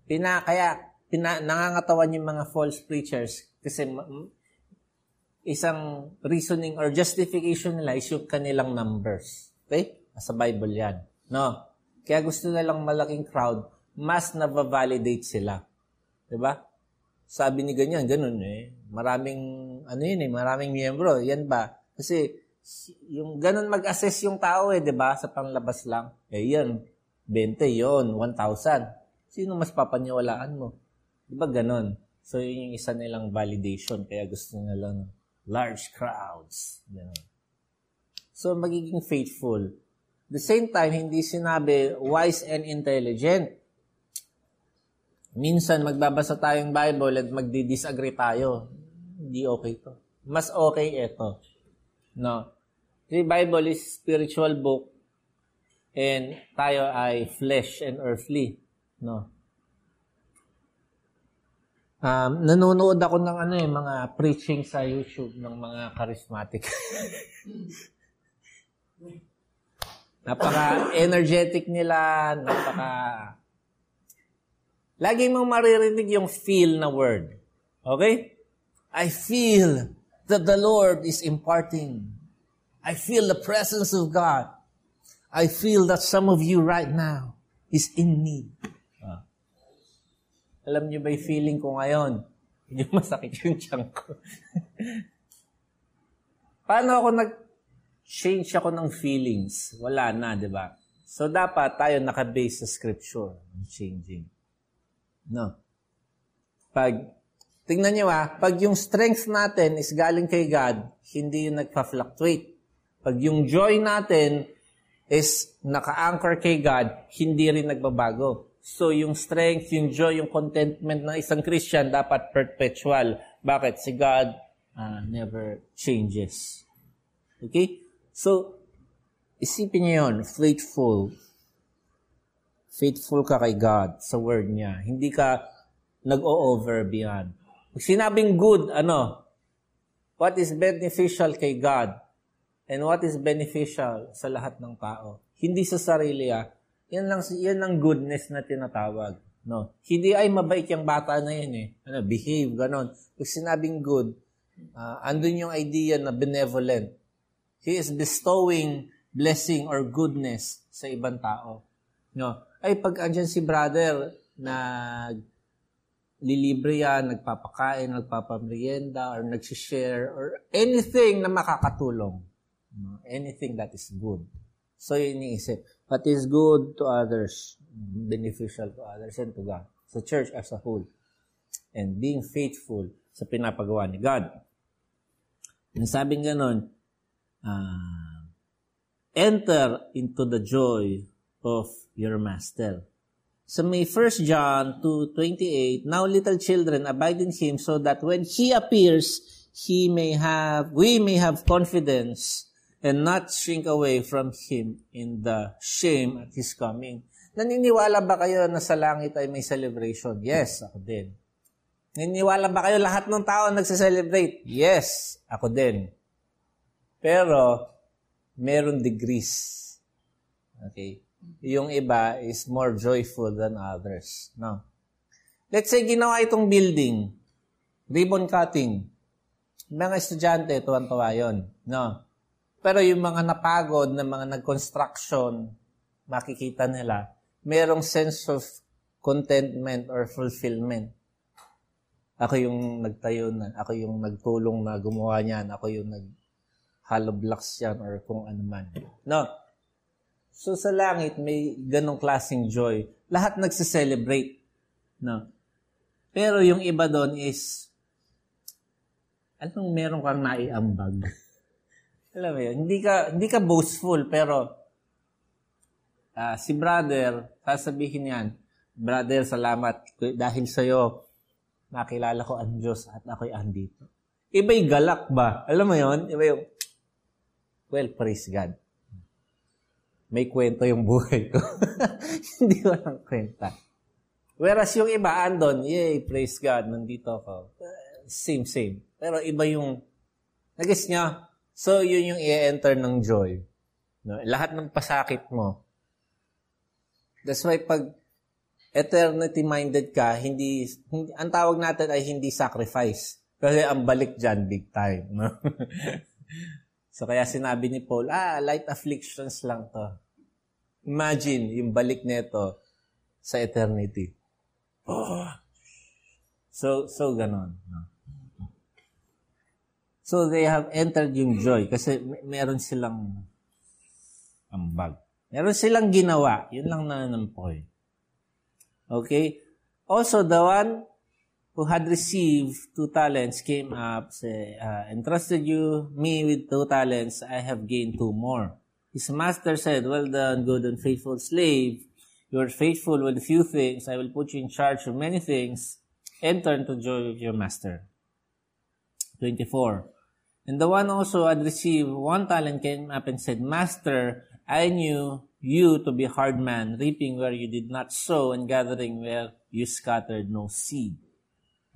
pinakaya pina, nangangatawan yung mga false preachers kasi isang reasoning or justification nila is yung kanilang numbers. Okay? Sa Bible yan. No? Kaya gusto nilang malaking crowd, mas na-validate sila. 'Di ba? Sabi ni ganyan, ganun eh. Maraming, ano yun eh, maraming miyembro. Yan ba? Kasi, yung ganun mag-assess yung tao eh, di ba? Sa panglabas lang. Eh, yan. 20 yon 1,000. Sino mas papaniwalaan mo? Di ba ganun? So, yun yung isa nilang validation. Kaya gusto nila ng large crowds. Ganun. So, magiging faithful. The same time, hindi sinabi wise and intelligent. Minsan, magbabasa tayong Bible at magdi-disagree tayo. Hindi okay to. Mas okay ito. No. The Bible is spiritual book and tayo ay flesh and earthly. No. Um, nanonood ako ng ano eh, mga preaching sa YouTube ng mga charismatic. napaka-energetic nila, napaka... Lagi mong maririnig yung feel na word. Okay? I feel that the Lord is imparting. I feel the presence of God. I feel that some of you right now is in me. Ah. Alam niyo ba yung feeling ko ngayon? Hindi masakit yung tiyan ko. Paano ako nag-change ako ng feelings? Wala na, di ba? So, dapat tayo nakabase sa scripture. Changing. No. Pag, tingnan niyo ah, pag yung strength natin is galing kay God, hindi yung nagpa-fluctuate. Pag yung joy natin is naka-anchor kay God, hindi rin nagbabago. So, yung strength, yung joy, yung contentment ng isang Christian dapat perpetual. Bakit? Si God uh, never changes. Okay? So, isipin niyo yun, faithful. Faithful ka kay God sa word niya. Hindi ka nag-o-over beyond. Pag sinabing good, ano? What is beneficial kay God? and what is beneficial sa lahat ng tao. Hindi sa sarili ah. Yan lang yan ang goodness na tinatawag, no. Hindi ay mabait yung bata na yan eh. Ano, behave ganon. Pag sinabing good, uh, andun yung idea na benevolent. He is bestowing blessing or goodness sa ibang tao. No. Ay pag andyan si brother na lilibre yan, nagpapakain, nagpapamerienda, or nagsishare, or anything na makakatulong anything that is good. So, yun iniisip. What is good to others, beneficial to others and to God. Sa church as a whole. And being faithful sa pinapagawa ni God. Ang sabing ganon, uh, enter into the joy of your master. So may 1 John 2:28, Now little children abide in him so that when he appears, he may have we may have confidence and not shrink away from Him in the shame at His coming. Naniniwala ba kayo na sa langit ay may celebration? Yes, ako din. Naniniwala ba kayo lahat ng tao nagse-celebrate? Yes, ako din. Pero, meron degrees. Okay? Yung iba is more joyful than others. No? Let's say, ginawa itong building, ribbon cutting. Mga estudyante, tuwan-tuwa yun. No? Pero yung mga napagod na mga nag-construction, makikita nila, merong sense of contentment or fulfillment. Ako yung nagtayo na, ako yung nagtulong na gumawa niyan, ako yung nag hollow blocks yan or kung ano man. No. So sa langit, may ganong klaseng joy. Lahat nagse-celebrate. No. Pero yung iba doon is, anong meron kang naiambag? Alam mo yun, hindi ka, hindi ka boastful, pero uh, si brother, sasabihin yan, brother, salamat dahil sa'yo, nakilala ko ang Diyos at ako'y andito. Iba'y galak ba? Alam mo yon Iba yung, well, praise God. May kwento yung buhay ko. Hindi walang kwenta. Whereas yung iba, andon, yay, praise God, nandito ako. same, same. Pero iba yung, nagis niya, So, yun yung i-enter ng joy. No? Lahat ng pasakit mo. That's why pag eternity-minded ka, hindi, hindi, ang tawag natin ay hindi sacrifice. Kasi ang balik dyan, big time. No? so, kaya sinabi ni Paul, ah, light afflictions lang to. Imagine, yung balik nito sa eternity. Oh. So, so ganon. No? So, they have entered yung joy kasi meron silang ambag. Meron silang ginawa. Yun lang na ng point. Okay? Also, the one who had received two talents came up, say, uh, entrusted you me with two talents, I have gained two more. His master said, Well done, good and faithful slave. You are faithful with few things. I will put you in charge of many things. Enter into joy of your master. 24. And the one also had received one talent came up and said, Master, I knew you to be a hard man, reaping where you did not sow and gathering where you scattered no seed.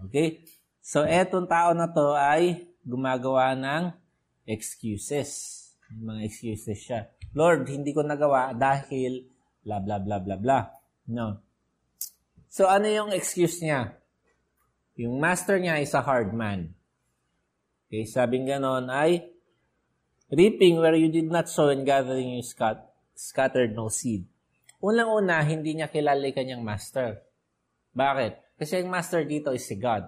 Okay? So, etong tao na to ay gumagawa ng excuses. Mga excuses siya. Lord, hindi ko nagawa dahil blah, blah, blah, blah, blah. No. So, ano yung excuse niya? Yung master niya is a hard man. Okay, sabing ganon ay, reaping where you did not sow and gathering you scat- scattered no seed. Unang-una, hindi niya kilala yung kanyang master. Bakit? Kasi yung master dito is si God.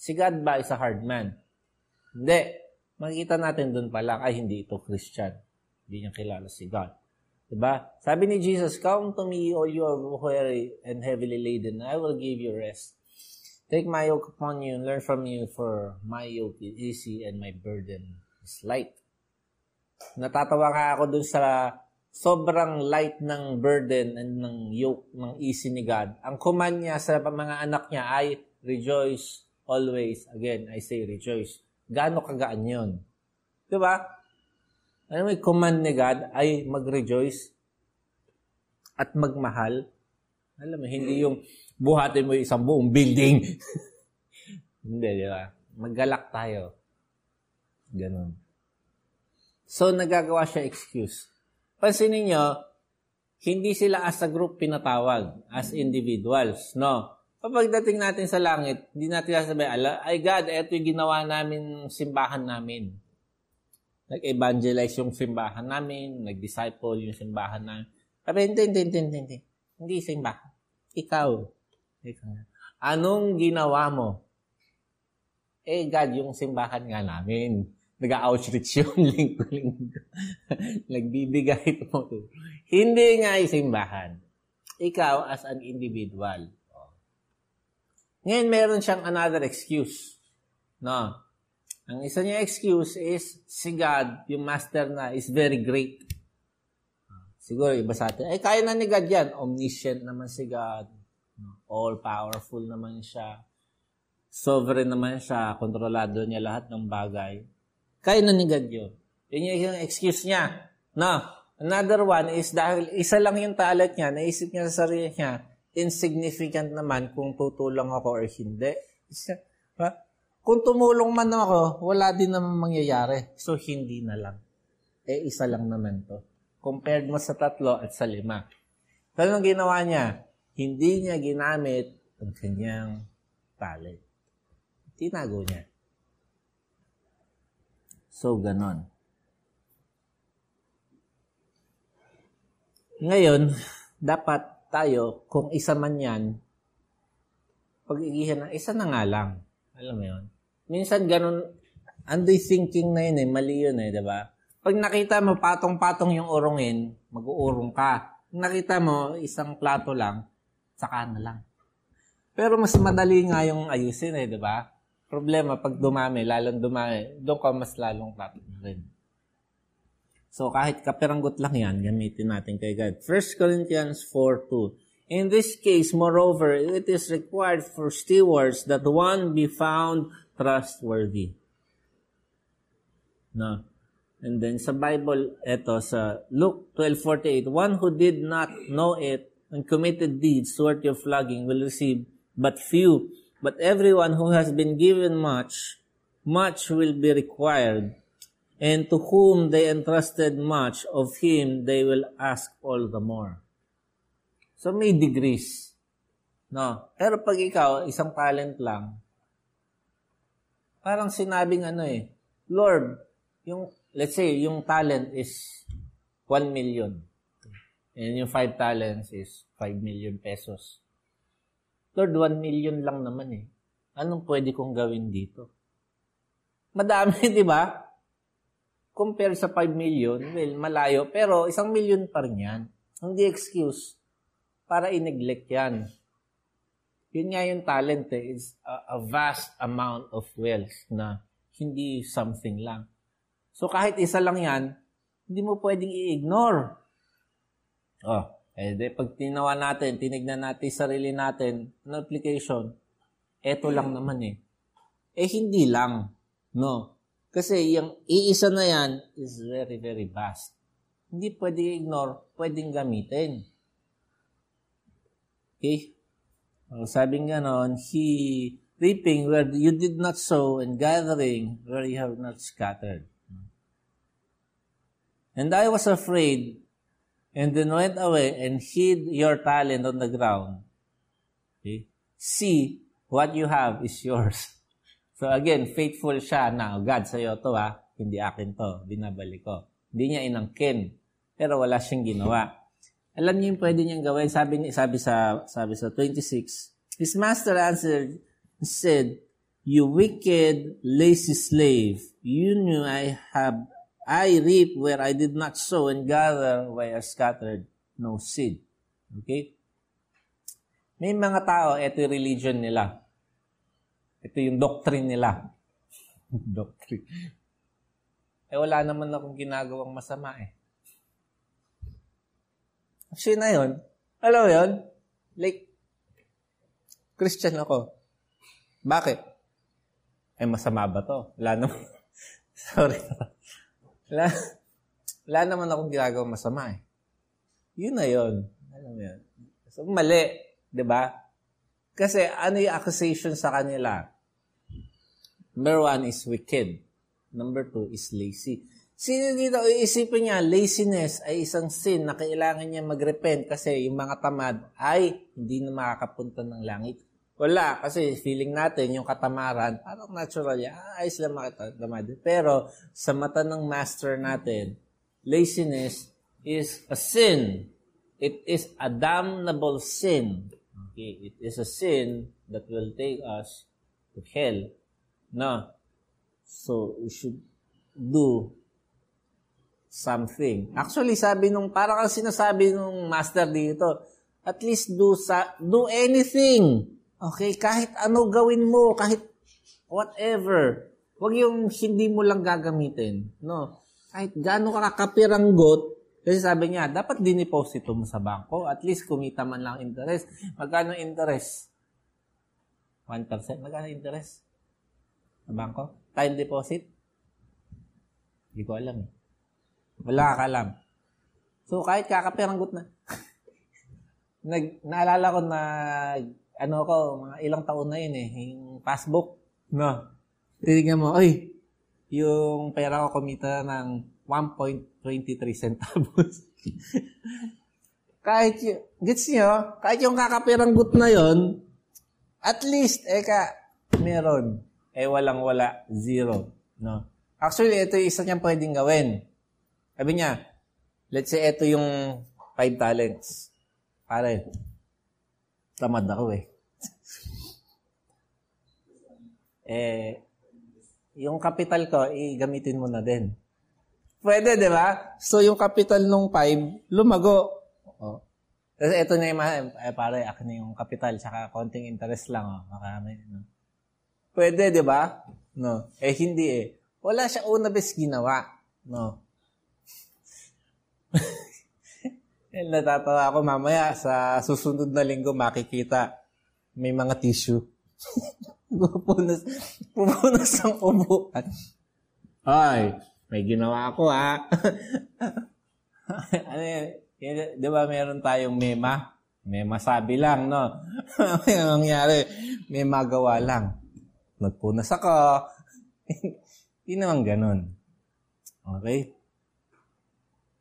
Si God ba is a hard man? Hindi. Makikita natin doon pa lang, ay hindi ito Christian. Hindi niya kilala si God. Diba? Sabi ni Jesus, Come to me, all you are weary and heavily laden, I will give you rest. Take my yoke upon you and learn from you, for my yoke is easy and my burden is light. Natatawa ka ako dun sa sobrang light ng burden and ng yoke ng easy ni God. Ang command niya sa mga anak niya ay rejoice always. Again, I say rejoice. Gaano kagaan yun? Di ba? Ano may command ni God ay mag-rejoice at magmahal. Alam mo, hindi yung buhatin mo isang buong building. Hindi, di ba? Maggalak tayo. Ganun. So, nagagawa siya excuse. Pansinin nyo, hindi sila as a group pinatawag, as individuals, no? Kapag dating natin sa langit, hindi natin sasabihin, ay God, eto yung ginawa namin simbahan namin. Nag-evangelize yung simbahan namin, nag-disciple yung simbahan namin. Sabi, hindi, hindi, hindi, hindi. Hindi simbahan. Ikaw, Anong ginawa mo? Eh, God, yung simbahan nga namin. Nag-outreach yun, linggo-linggo. Nagbibigay ito. Hindi nga simbahan. Ikaw as an individual. Ngayon, meron siyang another excuse. No? Ang isa niya excuse is, si God, yung master na, is very great. Siguro, iba sa atin, ay, kaya na ni God yan. Omniscient naman si God all-powerful naman siya. Sovereign naman siya, kontrolado niya lahat ng bagay. Kaya na ni God yun. Yun yung excuse niya. No, another one is dahil isa lang yung talent niya, naisip niya sa sarili niya, insignificant naman kung tutulong ako or hindi. Kung tumulong man ako, wala din naman mangyayari. So, hindi na lang. Eh, isa lang naman to. Compared mo sa tatlo at sa lima. So, anong ginawa niya? hindi niya ginamit ang kanyang talent. Tinago niya. So, ganon. Ngayon, dapat tayo, kung isa man yan, pag-igihan na, isa na nga lang. Alam mo yun? Minsan ganun, andoy thinking na yun eh, mali yun eh, di ba? Pag nakita mo patong-patong yung urongin, mag-uurong ka. Pag nakita mo isang plato lang, saka na lang. Pero mas madali nga yung ayusin eh, di ba? Problema, pag dumami, lalong dumami, doon ka mas lalong rin. So, kahit kapiranggot lang yan, gamitin natin kay God. 1 Corinthians 4.2 In this case, moreover, it is required for stewards that one be found trustworthy. No. And then sa Bible, eto sa Luke 12.48, one who did not know it and committed deeds worthy of flogging will receive but few. But everyone who has been given much, much will be required. And to whom they entrusted much, of him they will ask all the more. So may degrees. No? Pero pag ikaw, isang talent lang, parang sinabing ano eh, Lord, yung, let's say, yung talent is 1 million. And yung 5 talents is 5 million pesos. Lord, 1 million lang naman eh. Anong pwede kong gawin dito? Madami, di ba? Compare sa 5 million, well, malayo. Pero isang million pa rin yan. Hindi excuse para i-neglect yan. Yun nga yung talent eh, is a, a vast amount of wealth na hindi something lang. So kahit isa lang yan, hindi mo pwedeng i-ignore. Oh, eh, de, pag tinawa natin, tinignan natin sarili natin, ng application, eto lang naman eh. Eh, hindi lang. No. Kasi yung iisa na yan is very, very vast. Hindi pwedeng ignore, pwedeng gamitin. Okay? Ang sabi nga noon, he reaping where you did not sow and gathering where you have not scattered. And I was afraid and then went away and hid your talent on the ground. Okay? See, what you have is yours. So again, faithful siya na, oh, God, sa'yo to ha, hindi akin to, binabalik ko. Hindi niya inangkin, pero wala siyang ginawa. Alam niyo yung pwede niyang gawin, sabi, ni, sabi, sa, sabi sa 26, His master answered, said, You wicked, lazy slave, you knew I have I reap where I did not sow and gather where I scattered no seed. Okay? May mga tao, ito yung religion nila. Ito yung doctrine nila. doctrine. Eh, wala naman akong ginagawang masama eh. Actually na yun. Alam mo yun? Like, Christian ako. Bakit? Eh, masama ba to? Wala naman. Sorry. Wala, wala naman akong ginagawa masama eh. Yun na yun. Alam mo yun. So, mali. ba? Diba? Kasi ano yung accusation sa kanila? Number one is wicked. Number two is lazy. Sino dito, iisipin niya, laziness ay isang sin na kailangan niya mag-repent kasi yung mga tamad ay hindi na makakapunta ng langit. Wala, kasi feeling natin yung katamaran, parang natural yan, ah, ayos lang makita. Pero sa mata ng master natin, laziness is a sin. It is a damnable sin. Okay, it is a sin that will take us to hell. No. So, we should do something. Actually, sabi nung, parang sinasabi nung master dito, at least do, sa, do anything Okay, kahit ano gawin mo, kahit whatever. Huwag yung hindi mo lang gagamitin. No? Kahit gaano ka kakapiranggot, kasi sabi niya, dapat diniposito mo sa bangko. At least kumita man lang interest. Magkano interest? 1%? Magkano interest? Sa bangko? Time deposit? Hindi ko alam. Eh. Wala ka alam. So, kahit kakapiranggot na. Nag, naalala ko na ano ko, mga ilang taon na yun eh, yung passbook. No. Tinignan mo, ay, yung pera ko kumita ng 1.23 centavos. kahit yung, gets nyo, kahit yung kakapiranggot na yon at least, eka, meron. Eh, walang-wala, zero. No? Actually, ito yung isa niyang pwedeng gawin. Sabi niya, let's say, ito yung 5 talents. Pare, tamad ako eh eh, yung capital ko, i-gamitin mo na din. Pwede, di ba? So, yung capital nung 5, lumago. Oh. Kasi ito na yung, eh, pare, akin na yung capital, tsaka konting interest lang, oh. Marami, no? Pwede, di ba? No. Eh, hindi eh. Wala siya una bes ginawa. No. eh, natatawa ako mamaya sa susunod na linggo makikita may mga tissue. Pupunas, pupunas ang upuan. Ay, may ginawa ako ha. ano yun? Di ba meron tayong mema? May masabi lang, no? Ang nangyari, may magawa lang. Nagpunas ako. Hindi naman ganun. Okay?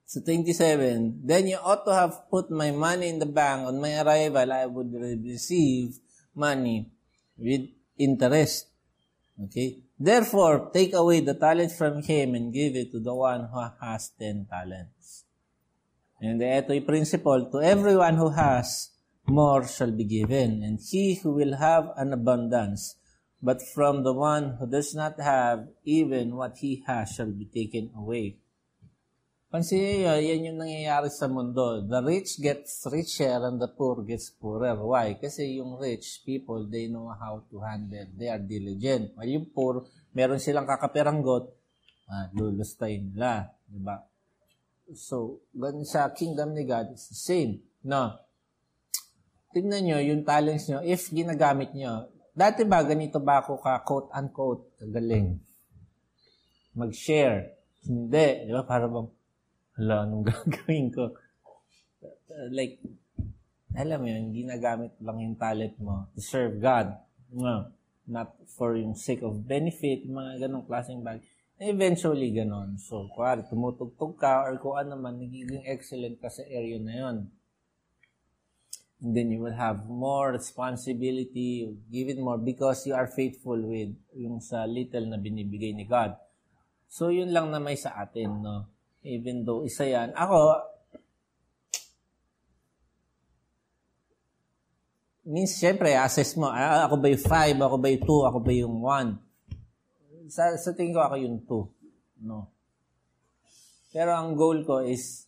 So 27, then you ought to have put my money in the bank. On my arrival, I would receive money with interest. Okay? Therefore, take away the talent from him and give it to the one who has ten talents. And ito yung principle, to everyone who has, more shall be given, and he who will have an abundance. But from the one who does not have, even what he has shall be taken away. Pansin nyo, yan yung nangyayari sa mundo. The rich gets richer and the poor gets poorer. Why? Kasi yung rich people, they know how to handle. They are diligent. While yung poor, meron silang kakaperanggot, ah, lulustayin nila. Diba? So, ganun sa kingdom ni God, it's the same. No. Tingnan nyo, yung talents nyo, if ginagamit nyo, dati ba ganito ba ako ka quote-unquote, kagaling? Mag-share. Hindi. Di ba? Para bang, hala, anong gagawin ko? Like, alam mo yun, ginagamit lang yung talent mo to serve God. No. Not for yung sake of benefit, mga ganong klaseng bagay eventually ganon. So, kuwari, tumutugtog ka or kung ano man, nagiging excellent ka sa area na yon. And then you will have more responsibility, give it more because you are faithful with yung sa little na binibigay ni God. So, yun lang na may sa atin, no? Even though isa yan. Ako, means, syempre, assess mo, ah, ako ba yung 5, ako ba yung 2, ako ba yung 1 sa, sa tingin ko ako yung 2. No. Pero ang goal ko is,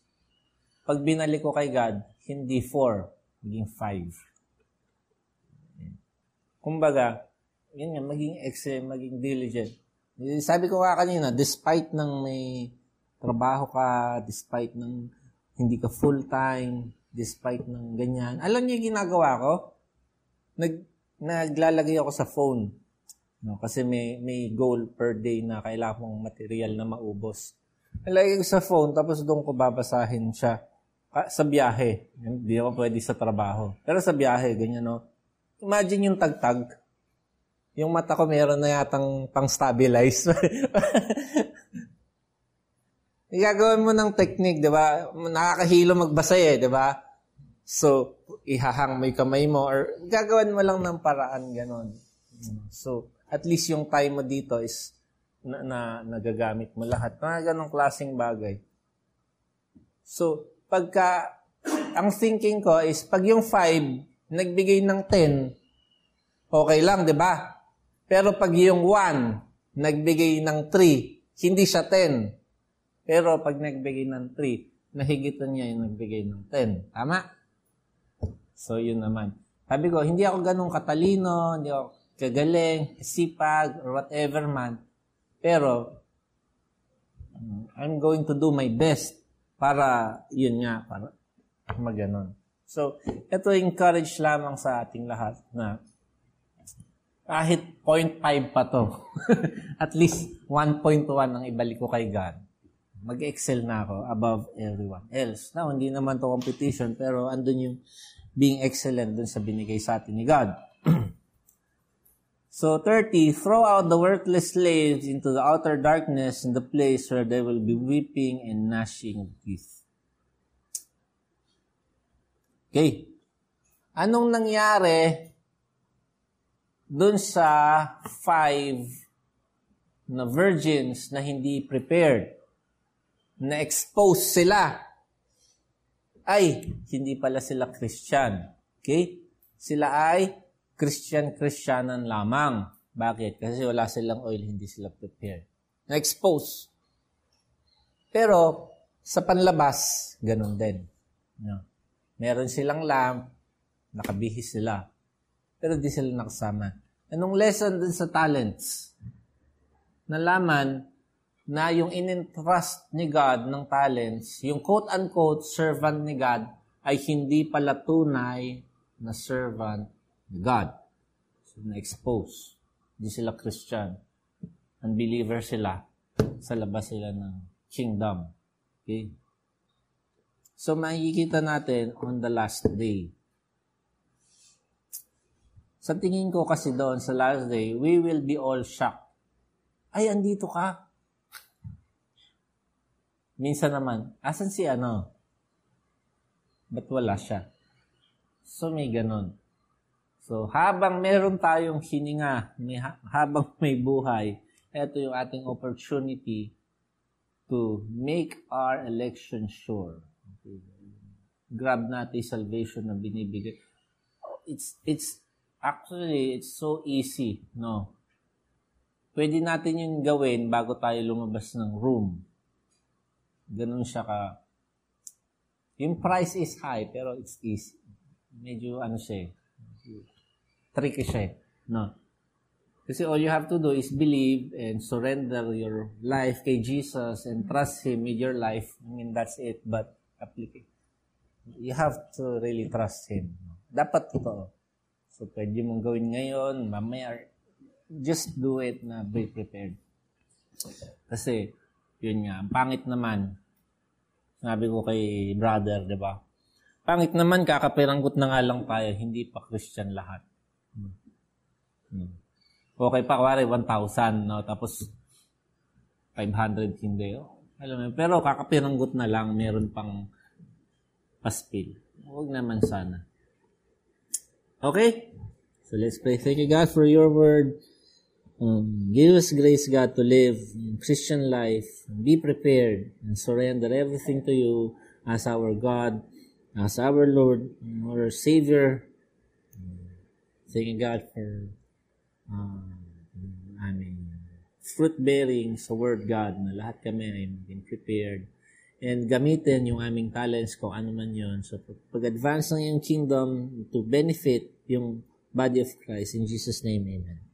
pag binalik ko kay God, hindi 4, maging 5. Kumbaga, yun nga, maging excellent, maging diligent. Sabi ko nga kanina, despite ng may trabaho ka, despite ng hindi ka full-time, despite ng ganyan, alam niyo yung ginagawa ko? Nag, naglalagay ako sa phone No, kasi may, may goal per day na kailangan mong material na maubos. Nalagay ko sa phone, tapos doon ko babasahin siya. Sa biyahe. Hindi ako pwede sa trabaho. Pero sa biyahe, ganyan, no? Imagine yung tagtag. Yung mata ko meron na yatang pang-stabilize. Igagawin mo ng technique, di ba? Nakakahilo magbasa eh, di ba? So, ihahang mo yung kamay mo or gagawin mo lang ng paraan, ganon. So, at least yung time mo dito is na, na nagagamit mo lahat. Mga ganong klaseng bagay. So, pagka, ang thinking ko is, pag yung 5, nagbigay ng 10, okay lang, di ba? Pero pag yung 1, nagbigay ng 3, hindi siya 10. Pero pag nagbigay ng 3, nahigitan niya yung nagbigay ng 10. Tama? So, yun naman. Sabi ko, hindi ako ganun katalino, hindi ako kagaling, sipag, or whatever man. Pero, I'm going to do my best para, yun nga, para maganon. So, ito encourage lamang sa ating lahat na kahit 0.5 pa to, at least 1.1 ang ibalik ko kay God. Mag-excel na ako above everyone else. Now, hindi naman to competition, pero andun yung being excellent dun sa binigay sa atin ni God. So 30, throw out the worthless slaves into the outer darkness in the place where they will be weeping and gnashing teeth. Okay. Anong nangyari dun sa five na virgins na hindi prepared? Na expose sila. Ay, hindi pala sila Christian. Okay? Sila ay Christian-Christianan lamang. Bakit? Kasi wala silang oil, hindi sila prepared. Na-expose. Pero, sa panlabas, ganun din. No. Meron silang lamp, nakabihis sila. Pero di sila nakasama. Anong lesson dun sa talents? Nalaman na yung in-entrust ni God ng talents, yung quote-unquote servant ni God, ay hindi pala tunay na servant God. So, na-expose. Hindi sila Christian. Unbeliever sila. Sa labas sila ng kingdom. Okay? So, makikita natin on the last day. Sa tingin ko kasi doon sa last day, we will be all shocked. Ay, andito ka. Minsan naman, asan si ano? Ba't wala siya? So, may ganon. So, habang meron tayong hininga, may, habang may buhay, ito yung ating opportunity to make our election sure. Okay. grab natin salvation na binibigay. It's, it's, actually, it's so easy, no? Pwede natin yung gawin bago tayo lumabas ng room. Ganun siya ka. Yung price is high, pero it's easy. Medyo ano siya eh. Tricky siya eh. No? Kasi all you have to do is believe and surrender your life kay Jesus and trust Him with your life. I mean, that's it. But, applicate. You have to really trust Him. Dapat totoo. So, pwede mong gawin ngayon, mamaya, just do it na be prepared. Kasi, yun nga, ang pangit naman, sabi ko kay brother, di ba? Pangit naman, kakapiranggot na nga lang tayo, hindi pa Christian lahat. Hmm. Hmm. Okay pa, kuwari, 1,000, no? Tapos, 500 hindi. Oh, alam mo, pero kakapiranggot na lang, meron pang paspil. Huwag naman sana. Okay? So let's pray. Thank you, God, for your word. Um, give us grace, God, to live Christian life. Be prepared and surrender everything to you as our God, as our Lord, our Savior. Thank God, for uh, aming fruit-bearing sa Word God na lahat kami ay maging prepared and gamitin yung aming talents kung ano man yun. So, pag-advance ng yung kingdom to benefit yung body of Christ. In Jesus' name, Amen.